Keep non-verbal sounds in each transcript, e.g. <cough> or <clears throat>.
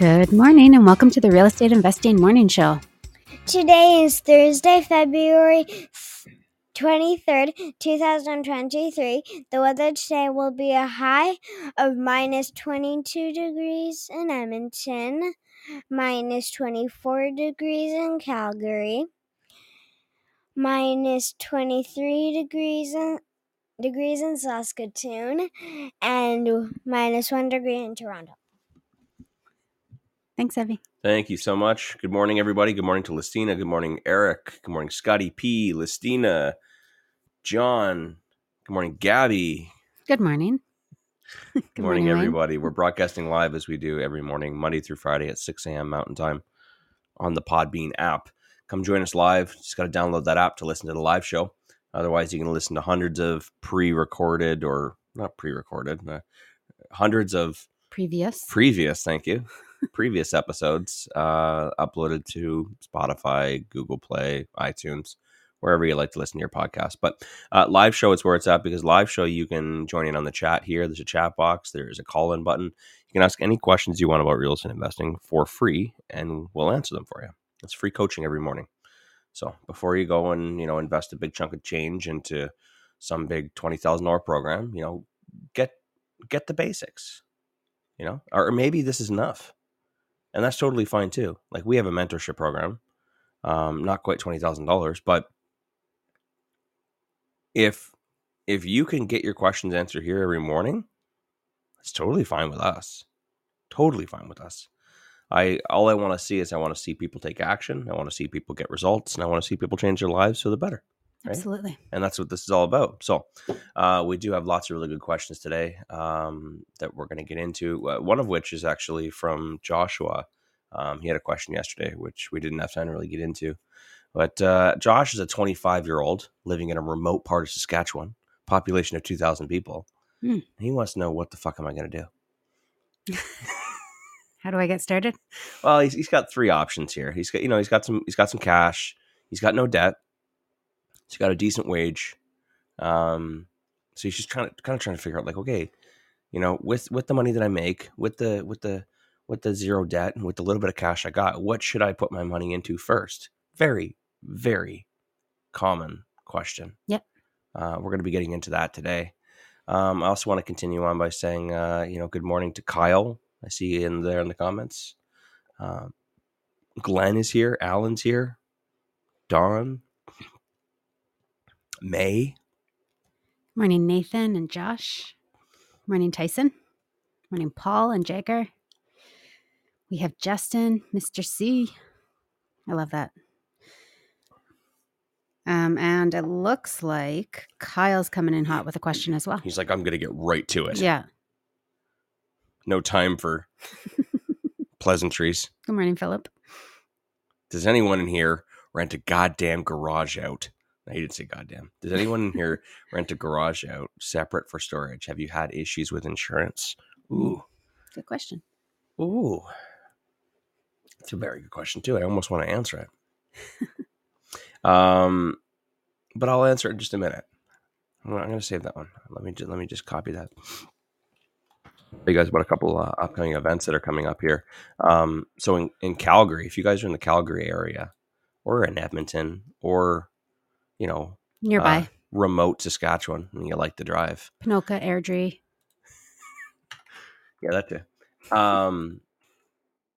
Good morning and welcome to the Real Estate Investing Morning Show. Today is Thursday, February 23rd, 2023. The weather today will be a high of minus 22 degrees in Edmonton, minus 24 degrees in Calgary, minus 23 degrees in degrees in Saskatoon and minus 1 degree in Toronto. Thanks, Evie. Thank you so much. Good morning, everybody. Good morning to Listina. Good morning, Eric. Good morning, Scotty P. Listina, John. Good morning, Gabby. Good morning. <laughs> Good Good morning, everybody. We're broadcasting live as we do every morning, Monday through Friday at 6 a.m. Mountain Time on the Podbean app. Come join us live. Just got to download that app to listen to the live show. Otherwise, you can listen to hundreds of pre recorded or not pre recorded, uh, hundreds of Previous. previous thank you previous episodes uh uploaded to spotify google play itunes wherever you like to listen to your podcast. But uh, live show is where it's at because live show you can join in on the chat here. There's a chat box. There's a call in button. You can ask any questions you want about real estate investing for free and we'll answer them for you. It's free coaching every morning. So before you go and you know invest a big chunk of change into some big $20000 program you know get get the basics you know or maybe this is enough and that's totally fine too. Like we have a mentorship program um not quite $20000 but if if you can get your questions answered here every morning it's totally fine with us. Totally fine with us. I all i want to see is i want to see people take action i want to see people get results and i want to see people change their lives for the better right? Absolutely. and that's what this is all about. So, uh, we do have lots of really good questions today um, that we're going to get into. Uh, one of which is actually from Joshua. Um, he had a question yesterday, which we didn't have time to really get into. But uh, Josh is a 25 year old living in a remote part of Saskatchewan, population of 2,000 people. Hmm. He wants to know what the fuck am I going to do? <laughs> How do I get started? Well, he's, he's got three options here. He's got you know he's got some he's got some cash. He's got no debt. He's got a decent wage. Um, so he's just trying to kind of trying to figure out like okay, you know, with with the money that I make, with the with the with the zero debt and with the little bit of cash I got, what should I put my money into first? Very very common question. Yep. Uh, we're going to be getting into that today. Um, I also want to continue on by saying, uh, you know, good morning to Kyle. I see you in there in the comments. Um, Glenn is here. Alan's here. Dawn. May. Morning, Nathan and Josh. Morning, Tyson. Morning, Paul and Jagger. We have Justin, Mr. C. I love that. Um, and it looks like Kyle's coming in hot with a question as well. He's like, I'm going to get right to it. Yeah. No time for <laughs> pleasantries. Good morning, Philip. Does anyone in here rent a goddamn garage out? He didn't say goddamn. Does anyone in here rent a garage out separate for storage? Have you had issues with insurance? Ooh. Good question. Ooh. It's a very good question too. I almost want to answer it. <laughs> um, but I'll answer it in just a minute. I'm going to save that one. Let me just, let me just copy that. Tell you guys about a couple uh, upcoming events that are coming up here. Um, so in, in Calgary, if you guys are in the Calgary area, or in Edmonton, or you know, Nearby. uh, remote Saskatchewan, and you like to drive, Ponoka, Airdrie. <laughs> Yeah, that too. Um,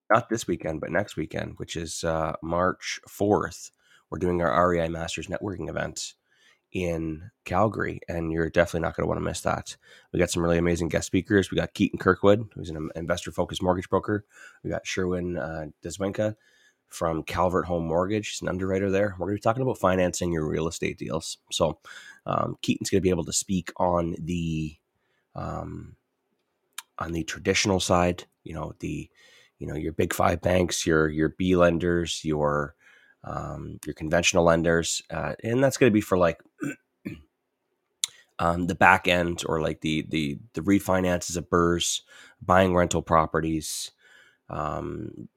not this weekend, but next weekend, which is uh, March 4th. We're doing our REI Masters networking event in Calgary, and you're definitely not going to want to miss that. We got some really amazing guest speakers. We got Keaton Kirkwood, who's an investor focused mortgage broker. We got Sherwin uh, Deswenka from Calvert Home Mortgage. He's an underwriter there. We're going to be talking about financing your real estate deals. So, um, Keaton's going to be able to speak on the um, on the traditional side, you know, the you know your big five banks, your your B lenders, your um, your conventional lenders, uh, and that's going to be for like <clears throat> um, the back end or like the the the refinances of BRRRRs, buying rental properties, um,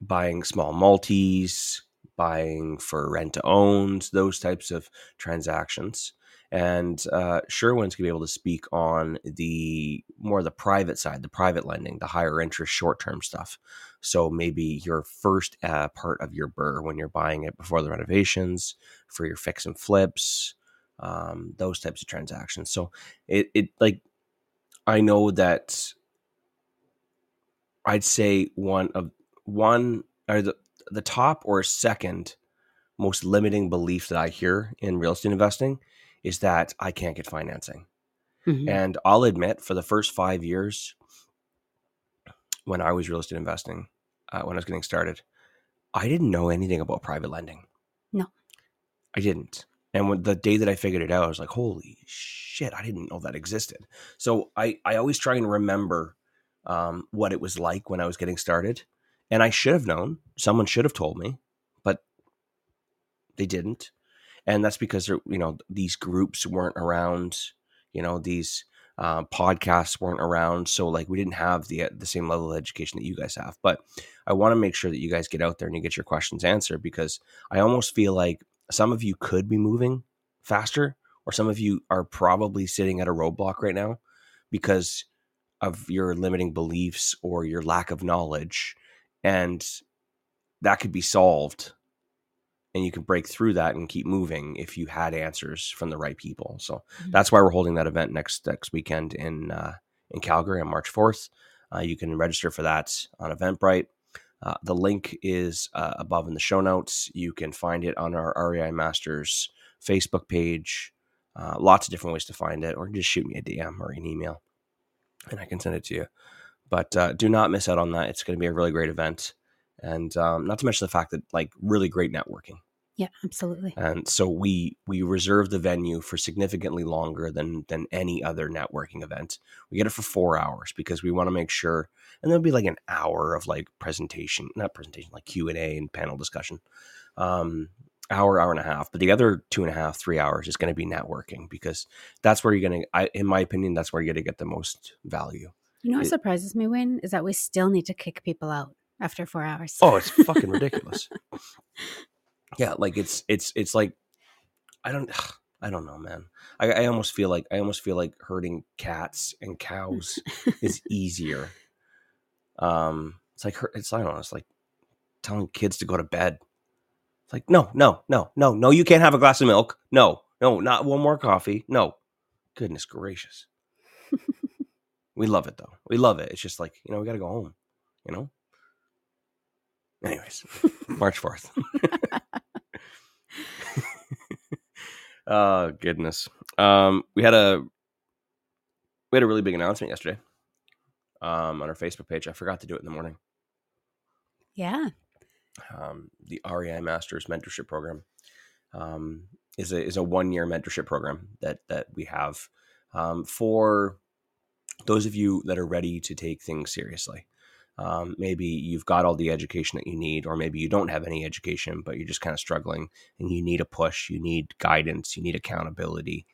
buying small multis, buying for rent to owns, those types of transactions. And uh, Sherwin's gonna be able to speak on the more the private side, the private lending, the higher interest, short term stuff. So maybe your first uh, part of your BRRRR when you're buying it before the renovations, for your fix and flips, um, those types of transactions. So it, it like I know that I'd say one of one or the the top or second most limiting belief that I hear in real estate investing is that I can't get financing. Mhm. And I'll admit, for the first five years, when I was real estate investing, uh, when I was getting started, I didn't know anything about private lending. No. I didn't. And when the day that I figured it out, I was like, "Holy shit! I didn't know that existed." So I, I always try and remember um, what it was like when I was getting started, and I should have known. Someone should have told me, but they didn't. And that's because you know these groups weren't around you know these uh, podcasts weren't around. So like we didn't have the the same level of education that you guys have. But i want to make sure that you guys get out there and you get your questions answered because i almost feel like some of you could be moving faster or some of you are probably sitting at a roadblock right now because of your limiting beliefs or your lack of knowledge and that could be solved and you can break through that and keep moving if you had answers from the right people. So Mhm. that's why we're holding that event next next weekend in uh, in Calgary on March fourth. Uh, you can register for that on Eventbrite. Uh, the link is uh, above in the show notes. You can find it on our REI Masters Facebook page. Uh, lots of different ways to find it, or just shoot me a DM or an email, and I can send it to you. But uh, do not miss out on that. It's going to be a really great event, and um, not to mention the fact that like really great networking Yeah, absolutely. and so we we reserve the venue for significantly longer than than any other networking event we get it for four hours because we want to make sure and there'll be like an hour of like presentation not presentation like q&a and panel discussion um hour hour and a half but the other two and a half three hours is going to be networking because that's where you're going to in my opinion that's where you're going to get the most value You know what It- surprises me, Wayne, is that we still need to kick people out after four hours. oh it's fucking ridiculous. <laughs> Yeah like it's it's it's like i don't i don't know man. I, I almost feel like i almost feel like herding cats and cows is <laughs> easier. Um it's like her- it's i don't know it's like telling kids to go to bed. It's like no no no no no you can't have a glass of milk. No no not one more coffee. No. Goodness gracious <laughs> we love it though. We love it. It's just like you know we gotta go home you know? Anyways <laughs> march 4th <laughs> oh goodness. Um we had a we had a really big announcement yesterday um on our facebook page. I forgot to do it in the morning. Yeah. um, the REI Masters Mentorship Program um, is a is a one year mentorship program that that we have um, for those of you that are ready to take things seriously. Um, maybe you've got all the education that you need, or maybe you don't have any education, but you're just kind of struggling and you need a push, you need guidance, you need accountability.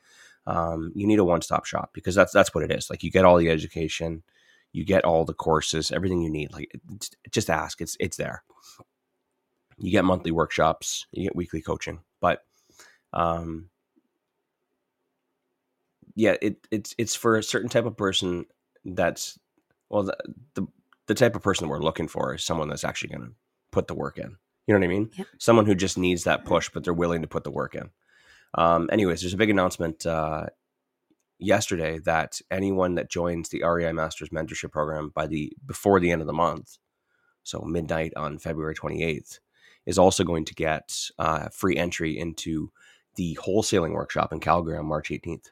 Um, you need a one stop shop because that's that's what it is. Like you get all the education, you get all the courses, everything you need. Like just ask, it's it's there you get monthly workshops, you get weekly coaching, but um, yeah, it it's it's for a certain type of person that's well the the, the type of person we're looking for is someone that's actually going to put the work in. You know what I mean? Yep. Someone who just needs that push, but they're willing to put the work in. Um, anyways, there's a big announcement uh, yesterday that anyone that joins the REI Masters Mentorship Program by the before the end of the month, so midnight on February 28th, is also going to get uh, free entry into the wholesaling workshop in Calgary on March 18th.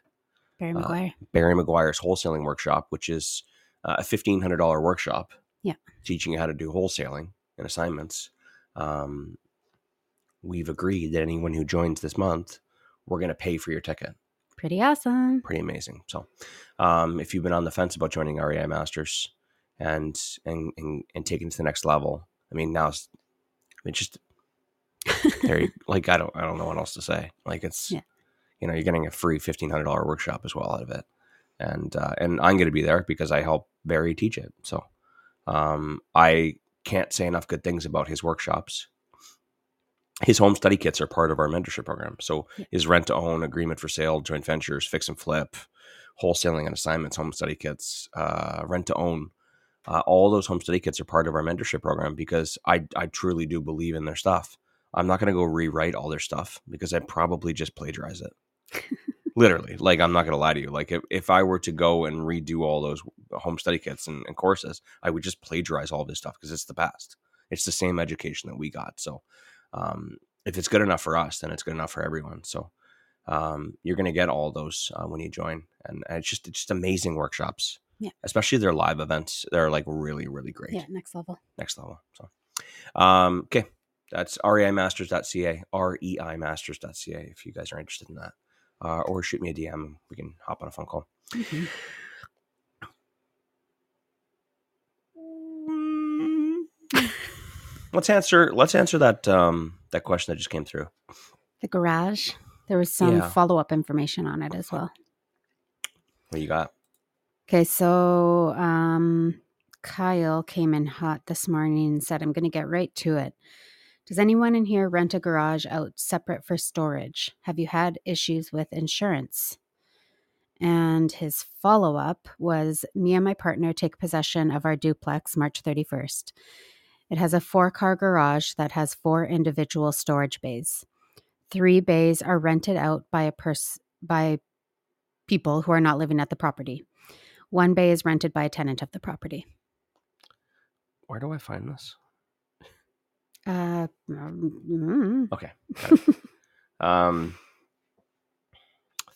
Barry Uh, Barry McGuire's wholesaling workshop, which is uh, a fifteen hundred dollar workshop. Yeah. teaching you how to do wholesaling and assignments. Um, we've agreed that anyone who joins this month, we're going to pay for your ticket. Pretty awesome. Pretty amazing. So, um, if you've been on the fence about joining REI Masters, and and and, and take it to the next level. I mean, now it's, I mean, just <laughs> very like I don't I don't know what else to say. Like it's Yeah. You know you're getting a free fifteen hundred dollar workshop as well out of it, and uh, and I'm going to be there because I help Barry teach it. So um, I can't say enough good things about his workshops. His home study kits are part of our mentorship program. So his rent to own, agreement for sale, joint ventures, fix and flip, wholesaling and assignments, home study kits, uh, rent to own. Uh, all those home study kits are part of our mentorship program because I, I truly do believe in their stuff. I'm not going to go rewrite all their stuff because I'd probably just plagiarize it. Literally, like I'm not going to lie to you. Like if, if I were to go and redo all those home study kits and, and courses, I would just plagiarize all this stuff because it's the past It's the same education that we got. So um, if it's good enough for us, then it's good enough for everyone. So um, you're going to get all those uh, when you join, and, and it's just it's just amazing workshops. Yeah. especially their live events. They're like really really great Yeah, next level. next level. So, um, okay, that's reimasters.ca, reimasters.ca if you guys are interested in that. Uh, or shoot me a DM. We can hop on a phone call. Mhm. Let's answer. Let's answer that um, that question that just came through. The garage. There was some Yeah. follow up information on it as well. What you got? Okay, so um, Kyle came in hot this morning and said, I'm going to get right to it. Does anyone in here rent a garage out separate for storage? Have you had issues with insurance? And his follow up was Me and my partner take possession of our duplex March 31st. It has a four car garage that has four individual storage bays. Three bays are rented out by a pers- by people who are not living at the property. One bay is rented by a tenant of the property. Where do I find this? Uh, mm, Okay. <laughs> um,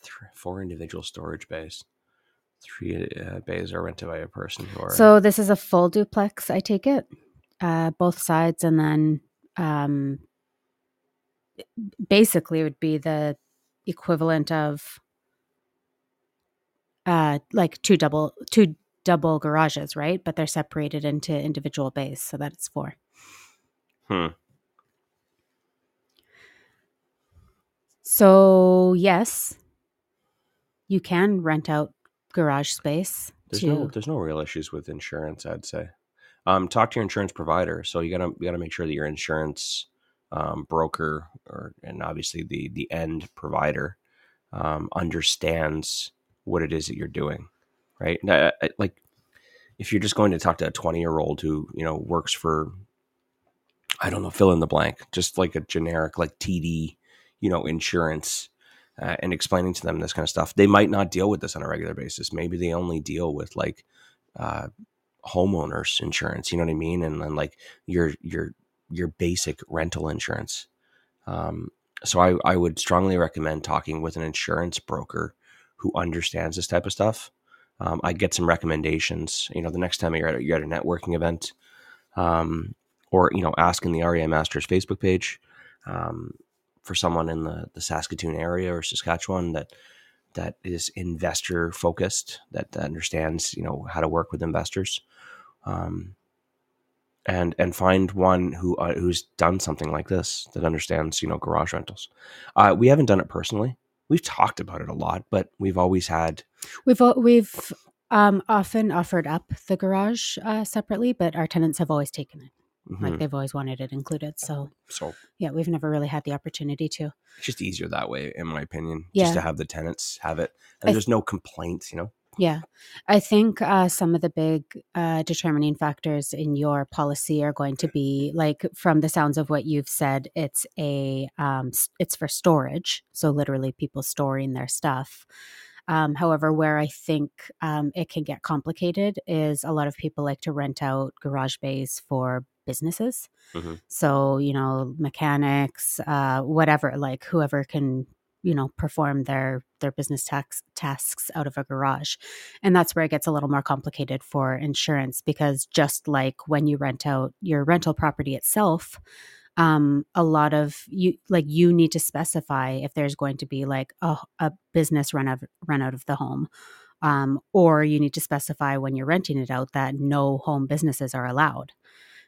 three, four individual storage bays. Three uh, bays are rented by a person who are So this is a full duplex, I take it, uh, both sides, and then um, basically it would be the equivalent of uh, like two double two double garages, right? But they're separated into individual bays, so that it's four. Hmm. So yes, you can rent out garage space. There's to, no there's no real issues with insurance, I'd say. Um, talk to your insurance provider. So you gotta you gotta make sure that your insurance um, broker or and obviously the the end provider um, understands what it is that you're doing, right? I- I- like if you're just going to talk to a 20 year old who you know works for I don't know, fill in the blank, just like a generic like TD, you know, insurance uh, and explaining to them this kind of stuff. They might not deal with this on a regular basis. Maybe they only deal with like uh, homeowners insurance. You know what I mean? And then like your your your basic rental insurance. Um, so I I would strongly recommend talking with an insurance broker who understands this type of stuff. Um, I get some recommendations. You know, the next time you're at you're at a networking event, um, or you know, ask in the REI Masters Facebook page. Um, for someone in the, the Saskatoon area or Saskatchewan that that is investor focused, that, that understands you know how to work with investors, um, and and find one who uh, who's done something like this that understands you know garage rentals. Uh, we haven't done it personally. We've talked about it a lot, but we've always had We've we've um, often offered up the garage uh, separately, but our tenants have always taken it. Like mhm, they've always wanted it included. So so yeah, we've never really had the opportunity to. it's just easier that way, in my opinion. Yeah. Just to have the tenants have it, and there's no complaints. You know, Yeah, I think uh, some of the big uh, determining factors in your policy are going to be like, from the sounds of what you've said, it's a um, it's for storage, so literally people storing their stuff. Um, however, where I think um, it can get complicated is a lot of people like to rent out garage bays for businesses. Mhm. So you know, mechanics, uh, whatever, like whoever can you know perform their their business tax tasks out of a garage and that's where it gets a little more complicated for insurance because just like when you rent out your rental property itself um a lot of you like you need to specify if there's going to be like a, a business run out run out of the home Um, or you need to specify when you're renting it out that no home businesses are allowed,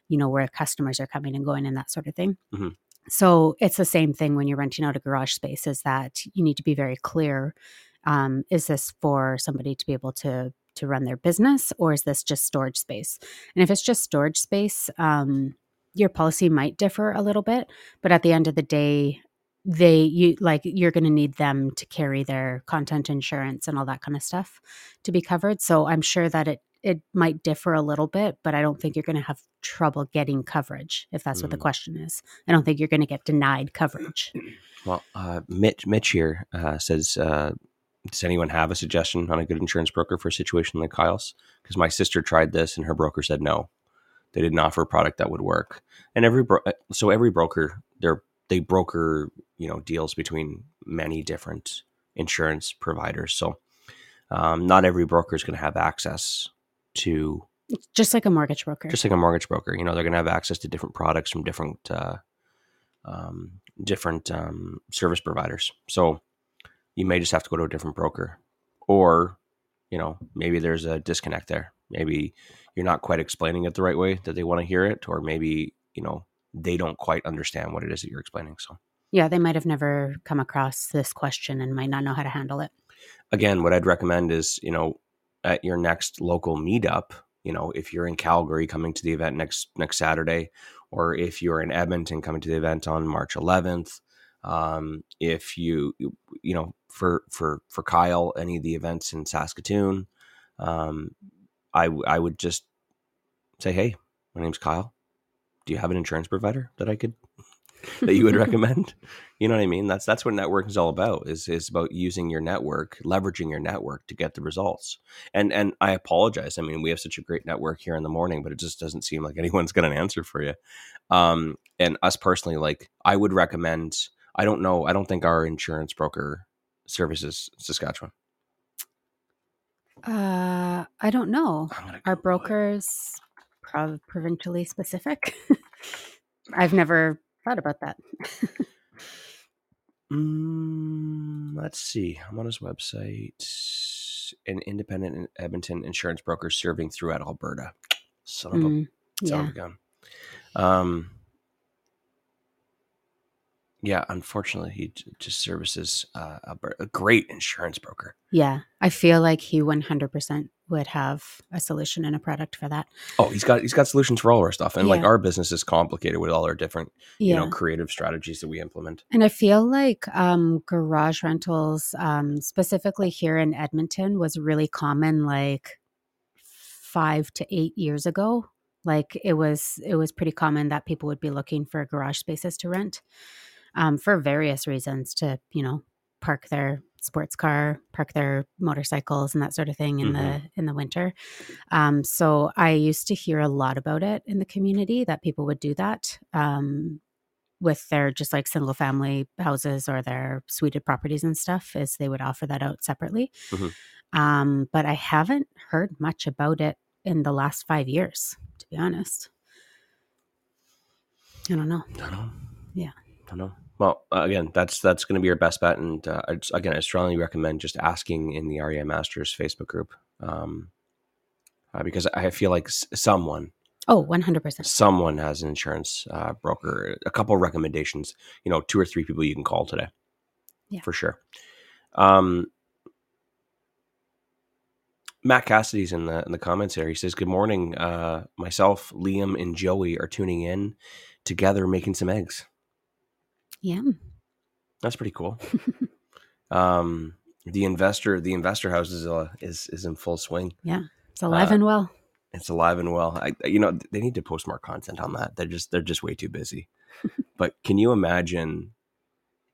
you know, where customers are coming and going and that sort of thing. Mhm. So it's the same thing when you're renting out a garage space, is that you need to be very clear. Um, is this for somebody to be able to to run their business, or is this just storage space? And if it's just storage space, um, your policy might differ a little bit, but at the end of the day, they you like you're going to need them to carry their content insurance and all that kind of stuff to be covered. So I'm sure that it it might differ a little bit, but I don't think you're going to have trouble getting coverage if that's what the Mm. question is. I don't think you're going to get denied coverage. <clears throat> Well, uh, Mitch, Mitch here uh, says, uh, does anyone have a suggestion on a good insurance broker for a situation like Kyle's? Because my sister tried this and her broker said no. They didn't offer a product that would work. And every bro- uh, so every broker, they're they broker you know deals between many different insurance providers. So um, not every broker is going to have access to just like a mortgage broker. just like a mortgage broker. You know, they're going to have access to different products from different uh, um, different um, service providers. So you may just have to go to a different broker, or you know, maybe there's a disconnect there. Maybe you're not quite explaining it the right way that they want to hear it, or maybe you know they don't quite understand what it is that you're explaining. So yeah, they might have never come across this question and might not know how to handle it. again, what I'd recommend is, you know, at your next local meetup, you know, if you're in Calgary coming to the event next next Saturday, or if you're in Edmonton coming to the event on March 11th, um, if you you know for for for Kyle any of the events in Saskatoon, um, I I would just say, hey, my name's Kyle. Do you have an insurance provider that I could <laughs> that you would <laughs> recommend? You know what I mean? That's that's what networking is all about. Is is about using your network, leveraging your network to get the results. And and I apologize. I mean, we have such a great network here in the morning, but it just doesn't seem like <laughs> anyone's got an answer for you. Um, and us personally, like I would recommend. I don't know. I don't think our insurance broker services Saskatchewan. Uh, I don't know. Are brokers prov- provincially specific? <laughs> I've never thought about that. Mm, let's see. I'm on his website. An independent in Edmonton insurance broker serving throughout Alberta. Son of a Mm, son yeah. of a gun. Um. Yeah, unfortunately, he j- just services uh, a, br- a great insurance broker. Yeah. I feel like he 100% would have a solution and a product for that. Oh, he's got he's got solutions for all our stuff, and like Yeah. our business is complicated with all our different you know creative strategies that we implement. And I feel like um, garage rentals, um, specifically here in Edmonton, was really common like five to eight years ago. Like it was, it was pretty common that people would be looking for garage spaces to rent um, for various reasons to, you know, park their sports car, park their motorcycles, and that sort of thing in the in the winter. Um, so I used to hear a lot about it in the community that people would do that. Um, with their just like single family houses or their suited properties and stuff is they would offer that out separately Mhm. um, but i haven't heard much about it in the last five years to be honest i don't know I don't know. Yeah. I don't know. Well, uh, again, that's that's going to be your best bet, and uh, I just, again, I strongly recommend just asking in the REI Masters Facebook group, um, uh, because I feel like s- someone oh 100% someone has an insurance uh, broker. A couple of recommendations, you know, two or three people you can call today, Yeah. for sure. Um, Matt Cassidy's in the in the comments here. He says, "Good morning. Uh, myself, Liam, and Joey are tuning in together, making some eggs. Yeah That's pretty cool. <laughs> um, the investor, the investor house is uh, is is in full swing. Yeah. It's alive and well It's alive and well. I, you know, they need to post more content on that. They're just they're just way too busy. <laughs> but can you imagine?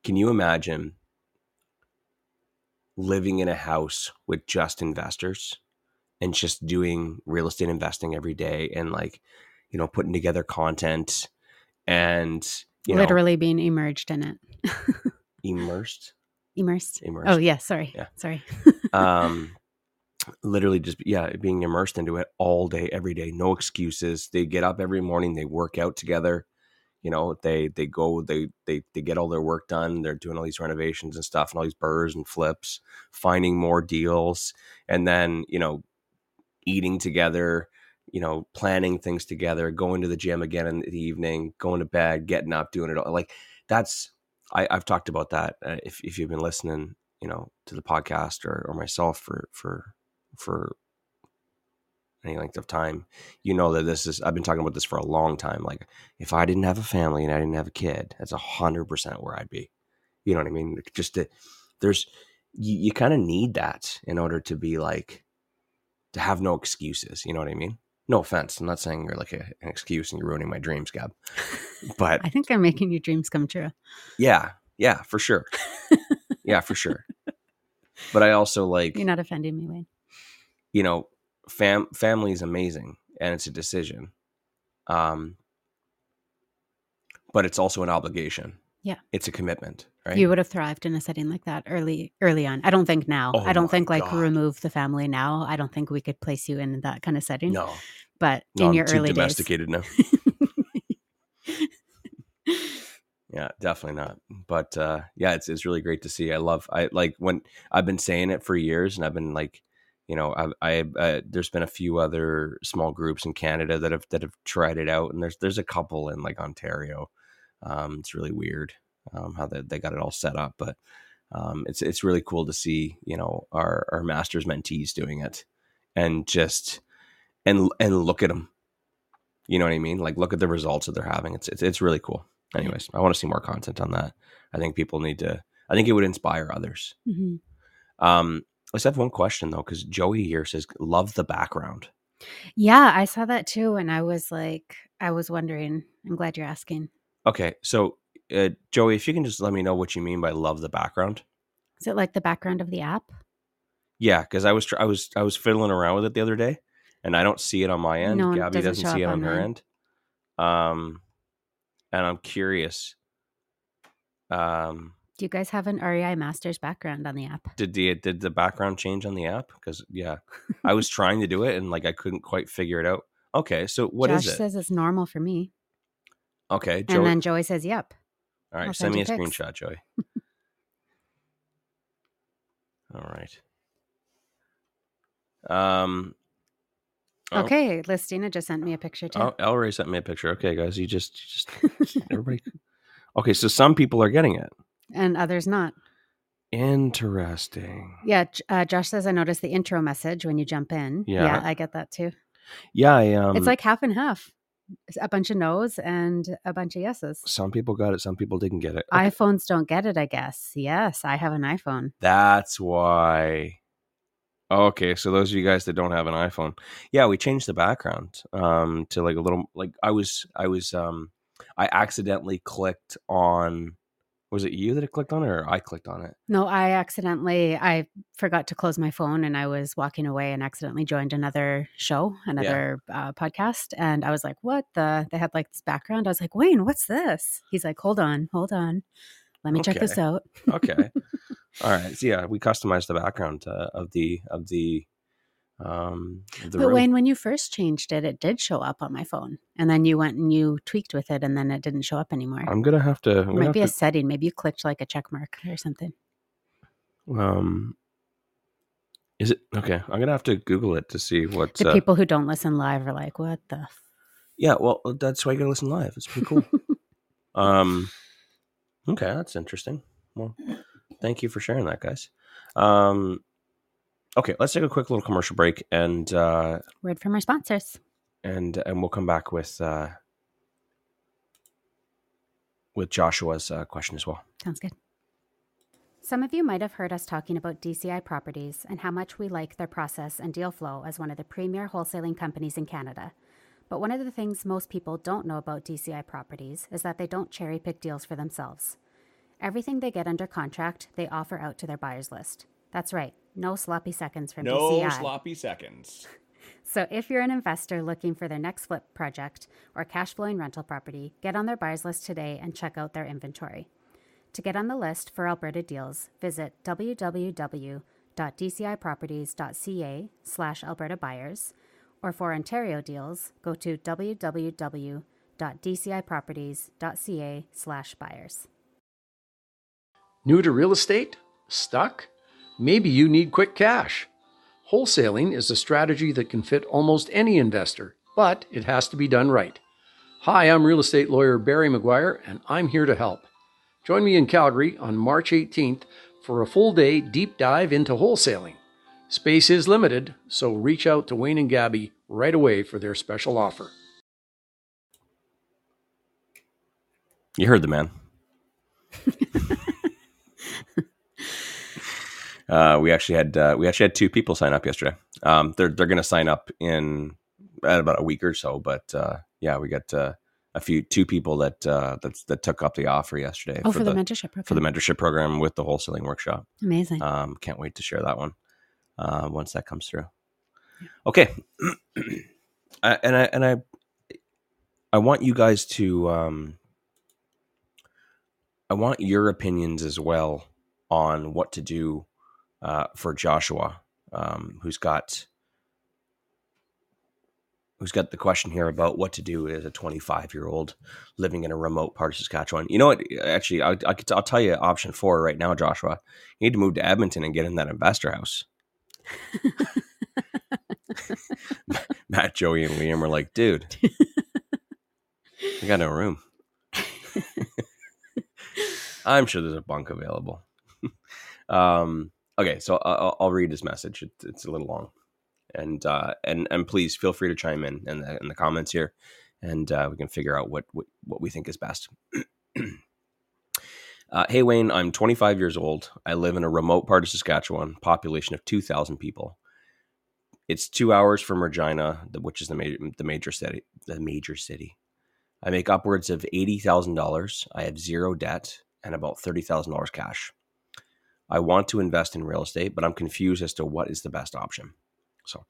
Can you imagine living in a house with just investors and just doing real estate investing every day and like, you know, putting together content and you know literally being immersed in it immersed, immersed <laughs> immersed. oh yeah sorry Yeah. sorry <laughs> um <laughs> literally just yeah being immersed into it all day every day no excuses they get up every morning they work out together You know, they they go they they they get all their work done. They're doing all these renovations and stuff, and all these BRRRRs and flips, finding more deals, and then you know, eating together. You know, planning things together, going to the gym again in the evening, going to bed, getting up, doing it all. Like that's I, I've talked about that. Uh, if if you've been listening, you know, to the podcast or or myself for for for any length of time, you know that this is. I've been talking about this for a long time. Like, if I didn't have a family and I didn't have a kid, that's a hundred percent where I'd be. You know what I mean? Just to, there's you, you kind of need that in order to be like to have no excuses. You know what I mean? No offense. I'm not saying you're like a, an excuse and you're ruining my dreams, Gab. <laughs> But I think I'm making your dreams come true. yeah, yeah, for sure. <laughs> yeah, for sure. But I also like You're not offending me, Wayne. you know, fam family is amazing and it's a decision. Um but it's also an obligation. Yeah. It's a commitment, right? You would have thrived in a setting like that early early on. I don't think now. Oh I don't think like God. remove the family now. I don't think we could place you in that kind of setting. no, But no, in I'm your early days. domesticated now. <laughs> Yeah, definitely not. But uh yeah, it's it's really great to see. I love I like when I've been saying it for years and I've been like you know, I, I, uh, there's been a few other small groups in Canada that have that have tried it out, and there's there's a couple in like Ontario. Um, it's really weird um, how they, they got it all set up, but um, it's it's really cool to see you know our our masters mentees doing it, and just and and look at them. You know what I mean? Like look at the results that they're having. It's it's it's really cool. Anyways, I want to see more content on that. I think people need to. I think it would inspire others. Mhm. Um, let's have one question though, because Joey here says, "Love the background." Yeah, I saw that too, and I was like, I was wondering. I'm glad you're asking. Okay, so uh, Joey, if you can just let me know what you mean by "love the background." Is it like the background of the app? Yeah, because I was tr- I was I was fiddling around with it the other day, and I don't see it on my end. No, Gabby doesn't doesn't see it on her end. Um, and I'm curious. Um, Do you guys have an REI Masters background on the app? did the did the background change on the app? Because yeah, I was <laughs> trying to do it and like I couldn't quite figure it out. Okay, so what is Josh it? says it's normal for me, okay, and then Joey says, "Yep." All right, I'll send me a pics. screenshot, Joey. All right. Um. oh, Okay, Listina just sent me a picture too. Oh, Elray sent me a picture. Okay, guys, you just, you just <laughs> everybody. Okay, so some people are getting it. and others not. Interesting. Yeah, uh, Josh says I noticed the intro message when you jump in. Yeah. I get that too. Yeah, I, um, it's like half and half. A bunch of no's and a bunch of yeses. some people got it, some people didn't get it. Okay, iPhones don't get it, I guess. Yes, I have an iPhone. That's why. Okay, so those of you guys that don't have an iPhone, yeah, we changed the background um to like a little like I was I was um I accidentally clicked on was it you that it clicked on it or I clicked on it? No, I accidentally I forgot to close my phone and I was walking away and accidentally joined another show, another uh, podcast, and I was like, "What the?" They had like this background. I was like, "Wayne, what's this?" He's like, "Hold on, hold on, let me check this out." Okay. <laughs> All right. So yeah, we customized the background uh, of the of the um But room. Wayne, when you first changed it, it did show up on my phone, and then you went and you tweaked with it, and then it didn't show up anymore. I'm gonna have to. Gonna might be a setting. Maybe you clicked like a check mark or something. um. Is it okay? I'm gonna have to Google it to see what The uh, people who don't listen live are like, "What the?" F-? Yeah, well, that's why you gotta listen live. It's pretty cool. <laughs> um, okay, that's interesting. Well, thank you for sharing that, guys. Um, okay, let's take a quick little commercial break, and uh, Word from our sponsors. and and we'll come back with uh, with Joshua's uh, question as well. Sounds good. Some of you might have heard us talking about DCI Properties and how much we like their process and deal flow as one of the premier wholesaling companies in Canada. But one of the things most people don't know about DCI Properties is that they don't cherry pick deals for themselves. Everything they get under contract, they offer out to their buyers list. That's right, no sloppy seconds from No DCI. sloppy seconds. <laughs> So if you're an investor looking for their next flip project or cash flowing rental property, get on their buyers list today and check out their inventory. To get on the list for Alberta deals, visit www.dciproperties.ca slash Alberta buyers, or for Ontario deals, go to www.dciproperties.ca slash buyers. New to real estate? Stuck? Maybe you need quick cash. Wholesaling is a strategy that can fit almost any investor, but it has to be done right. Hi, I'm real estate lawyer Barry McGuire, and I'm here to help. Join me in Calgary on March 18th for a full day deep dive into wholesaling. Space is limited, so reach out to Wayne and Gabby right away for their special offer. You heard the man. <laughs> uh, we actually had uh, we actually had two people sign up yesterday. Um, they're they're going to sign up in at about a week or so, but uh, yeah, we got uh, a few two people that uh, that that took up the offer yesterday. Oh, for, the, mentorship program. for the mentorship program with the wholesaling workshop. Amazing. Um, can't wait to share that one uh, once that comes through. Okay, <clears throat> I, and I and I I want you guys to um, I want your opinions as well on what to do uh, for Joshua, um, who's got who's got the question here about what to do as a 25 year old living in a remote part of Saskatchewan. You know what? Actually, I, I could, I'll tell you option four right now, Joshua. You need to move to Edmonton and get in that investor house. <laughs> Matt, Joey, and Liam were like, dude, I got no room. <laughs> <laughs> I'm sure there's a bunk available. um, okay, so I'll, I'll, read his message. It, it's a little long, and uh, and and please feel free to chime in in the, in the comments here, and uh, we can figure out what what, what we think is best. <clears throat> uh, hey Wayne, I'm 25 years old. I live in a remote part of Saskatchewan, population of 2,000 people. It's two hours from Regina, which is the major the major city. The major city. I make upwards of eighty thousand dollars. I have zero debt and about $30,000 cash. I want to invest in real estate, but I'm confused as to what is the best option. So,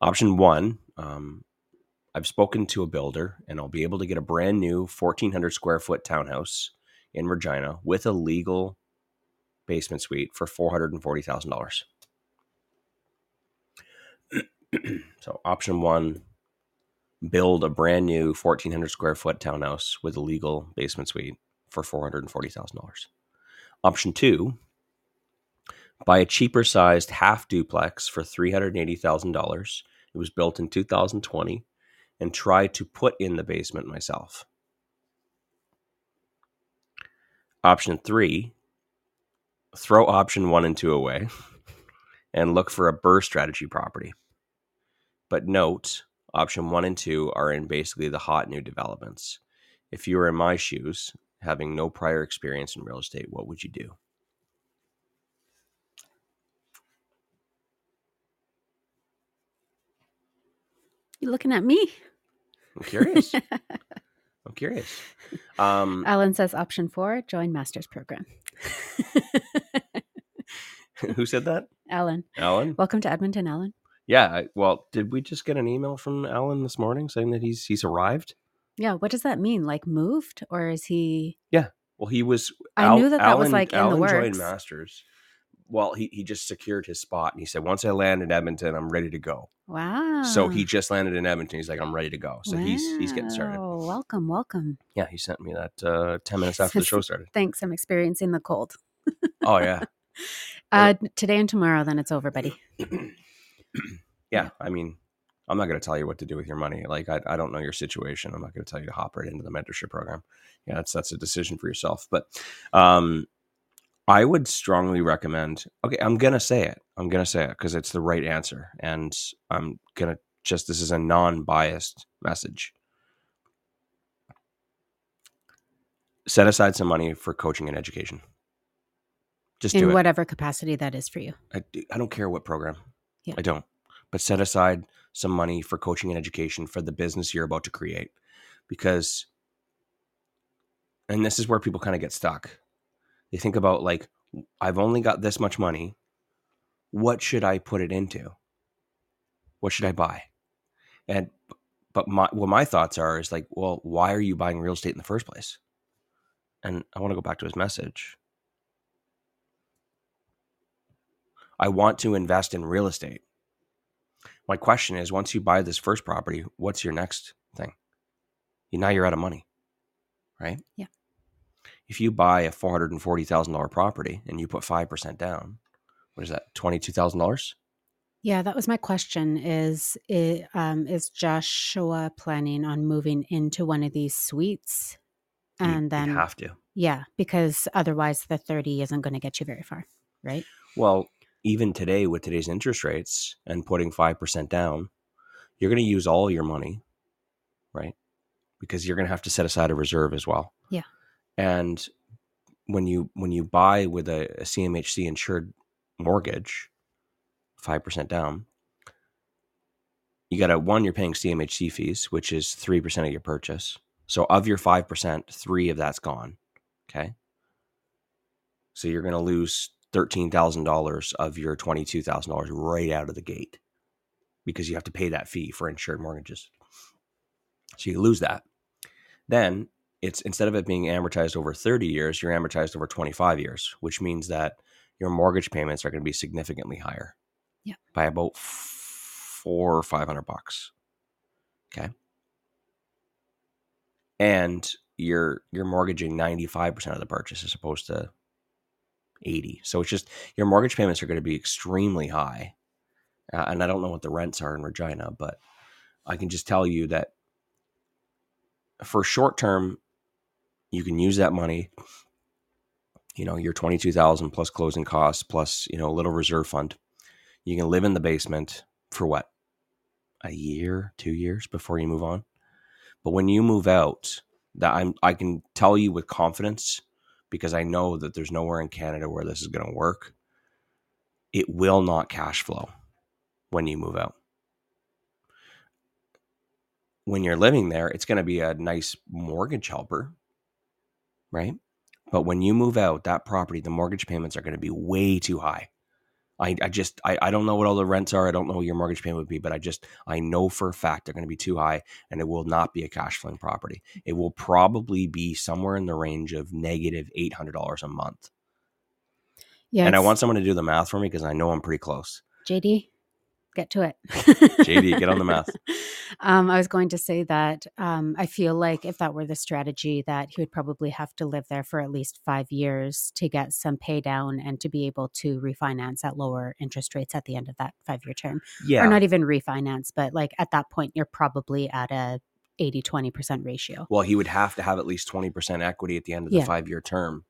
option one, um, I've spoken to a builder and I'll be able to get a brand new 1,400 square foot townhouse in Regina with a legal basement suite for $440,000. <clears throat> so, option one, build a brand new 1,400 square foot townhouse with a legal basement suite for $440,000. Option two, buy a cheaper sized half duplex for $380,000. It was built in 2020 and try to put in the basement myself. Option three, throw option one and two away <laughs> and look for a BRRRR strategy property. But note, option one and two are in basically the hot new developments. If you were in my shoes, having no prior experience in real estate, what would you do? You looking at me? I'm curious. <laughs> I'm curious. Um, Alan says option four: join master's program. <laughs> who said that? Alan. Alan. Welcome to Edmonton, Alan. Yeah. I, well, did we just get an email from Alan this morning saying that he's he's arrived? Yeah, what does that mean? Like moved, or is he? Yeah, well, he was. I Al, knew that that was like in Alan the works. joined Masters. Well, he he just secured his spot, and he said, "Once I land in Edmonton, I'm ready to go." Wow! So he just landed in Edmonton. He's like, "I'm ready to go." So wow. he's he's getting started. Oh, welcome, welcome. Yeah, he sent me that uh, ten minutes <laughs> after the show started. Thanks. I'm experiencing the cold. oh yeah. <laughs> Uh, today and tomorrow, then it's over, buddy. <clears throat> yeah, I mean, I'm not going to tell you what to do with your money. Like I, I don't know your situation. I'm not going to tell you to hop right into the mentorship program. Yeah, that's that's a decision for yourself. But um, I would strongly recommend. Okay, I'm going to say it. I'm going to say it because it's the right answer, and I'm going to just this is a non-biased message. Set aside some money for coaching and education. Just in whatever capacity that is for you. I, I don't care what program. Yeah. I don't. But set aside some money for coaching and education for the business you're about to create. Because, and this is where people kind of get stuck. They think about, like, I've only got this much money. What should I put it into? What should I buy? And, but my, what my thoughts are is like, well, why are you buying real estate in the first place? And I want to go back to his message. I want to invest in real estate my question is once you buy this first property, what's your next thing? you now you're out of money, right? Yeah. If you buy a four hundred and forty thousand dollar property and you put five percent down, what is that? Twenty two thousand dollars. Yeah, that was my question. Is it, um, is Joshua planning on moving into one of these suites? And then, you have to. yeah, because otherwise the 30 isn't going to get you very far, right? Well, even today with today's interest rates and putting 5% down, you're going to use all your money, right? Because you're going to have to set aside a reserve as well. And when you when you buy with a, a CMHC insured mortgage, 5% down, you got to one you're paying CMHC fees, which is 3% of your purchase. So of your 5%, 3 of that's gone, okay? So you're going to lose $13,000 of your $22,000 right out of the gate because you have to pay that fee for insured mortgages. So you lose that. Then it's instead of it being amortized over 30 years, you're amortized over 25 years, which means that your mortgage payments are going to be significantly higher. Yeah. By about f- four or 500 bucks. Okay. And you're you're mortgaging 95% of the purchase as opposed to 80. So it's just your mortgage payments are going to be extremely high. Uh, and I don't know what the rents are in Regina, but I can just tell you that for short term, you can use that money. You know, your 22,000 plus closing costs plus, you know, a little reserve fund. You can live in the basement for what? A year, 2 years before you move on. But when you move out, that I'm I can tell you with confidence because I know that there's nowhere in Canada where this is going to work. It will not cash flow when you move out. When you're living there, it's going to be a nice mortgage helper, right? But when you move out, that property, the mortgage payments are going to be way too high. I, I just I, I don't know what all the rents are. I don't know what your mortgage payment would be, but I just I know for a fact they're going to be too high, and it will not be a cash flowing property. It will probably be somewhere in the range of negative eight hundred dollars a month. Yeah. and I want someone to do the math for me because I know I'm pretty close. JD, get to it. JD, get on the math. <laughs> um, I was going to say that um, I feel like if that were the strategy, that he would probably have to live there for at least five years to get some pay down and to be able to refinance at lower interest rates at the end of that five year term. Yeah, Or not even refinance, but like at that point, you're probably at a 80 20% ratio. well, he would have to have at least twenty percent equity at the end of the Yeah. five year term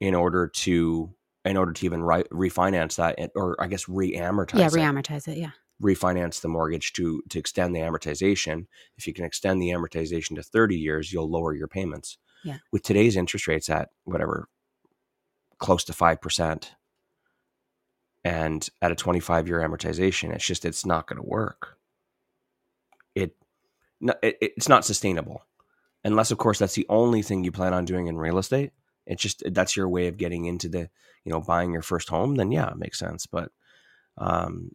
in order to in order to even ri- refinance that, or I guess re-amortize. yeah, it. reamortize it. Yeah. refinance the mortgage to to extend the amortization. If you can extend the amortization to 30 years, you'll lower your payments. Yeah. With today's interest rates at whatever close to 5% and at a 25 year amortization, it's just it's not going to work. It, no, it it's not sustainable. Unless of course that's the only thing you plan on doing in real estate. It's just that's your way of getting into the, you know, buying your first home, then yeah, it makes sense, but um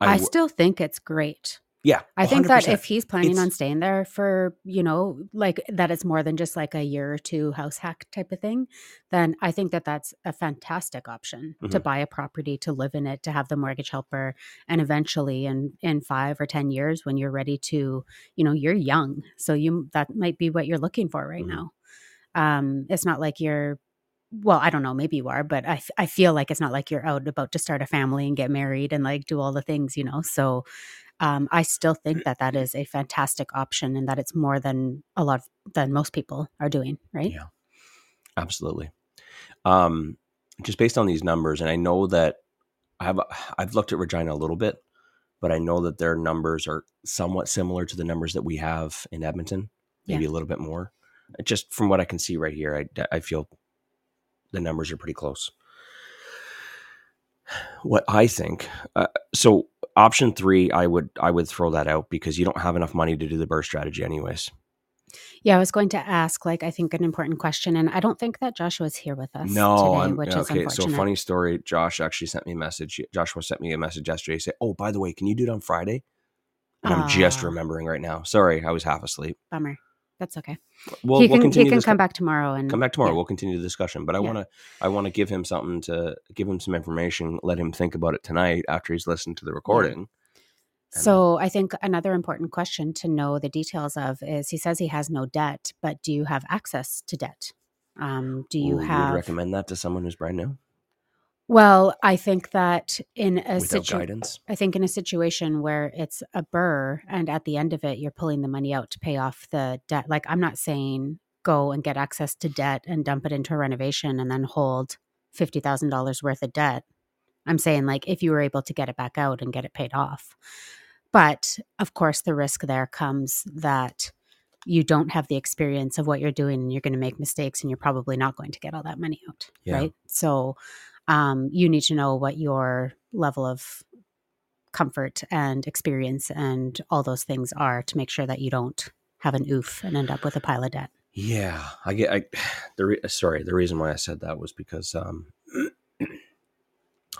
I, w- still think it's great. yeah, I think that if he's planning on staying there for, you know, like that it's more than just like a year or two house hack type of thing, then I think that that's a fantastic option to Mhm. buy a property, to live in it, to have the mortgage helper. And eventually in, in five or 10 years, when you're ready to, you know, you're young. So you, that might be what you're looking for right Mhm. now. Um, it's not like you're, well, I don't know, maybe you are, but I, f- I feel like it's not like you're out about to start a family and get married and like do all the things, you know? So, um, I still think that that is a fantastic option and that it's more than a lot of, than most people are doing, right? Yeah. Absolutely. Um, just based on these numbers, and I know that I have I've looked at Regina a little bit, but I know that their numbers are somewhat similar to the numbers that we have in Edmonton, maybe a little bit more. Just from what I can see right here, I I feel the numbers are pretty close. What I think, uh, so option three, I would I would throw that out because you don't have enough money to do the BRRRR strategy, anyways. Yeah, I was going to ask, like, I think an important question, and I don't think that Joshua's here with us No, today, I'm, which is okay. unfortunate. So funny story. Josh actually sent me a message. Joshua sent me a message yesterday. He said, "Oh, by the way, can you do it on Friday?" And I'm just remembering right now. Sorry, I was half asleep. Bummer. That's okay. We'll, he we'll can, he can come back tomorrow and Come back tomorrow. yeah. We'll continue the discussion. But I Yeah. want to. I want to give him something to give him some information. Let him think about it tonight after he's listened to the recording. And- So I think another important question to know the details of is he says he has no debt, but do you have access to debt? Um, do you Ooh, have? would recommend that to someone who's brand new Well, I think that in a without situation, guidance? I think in a situation where it's a BRRRR and at the end of it you're pulling the money out to pay off the debt. Like I'm not saying go and get access to debt and dump it into a renovation and then hold $50,000 worth of debt. I'm saying like if you were able to get it back out and get it paid off. But of course the risk there comes that you don't have the experience of what you're doing and you're going to make mistakes and you're probably not going to get all that money out, Yeah. right? So um, you need to know what your level of comfort and experience and all those things are to make sure that you don't have an oof and end up with a pile of debt. Yeah, I get. I <sighs> the re, sorry, the reason why I said that was because um, <clears throat>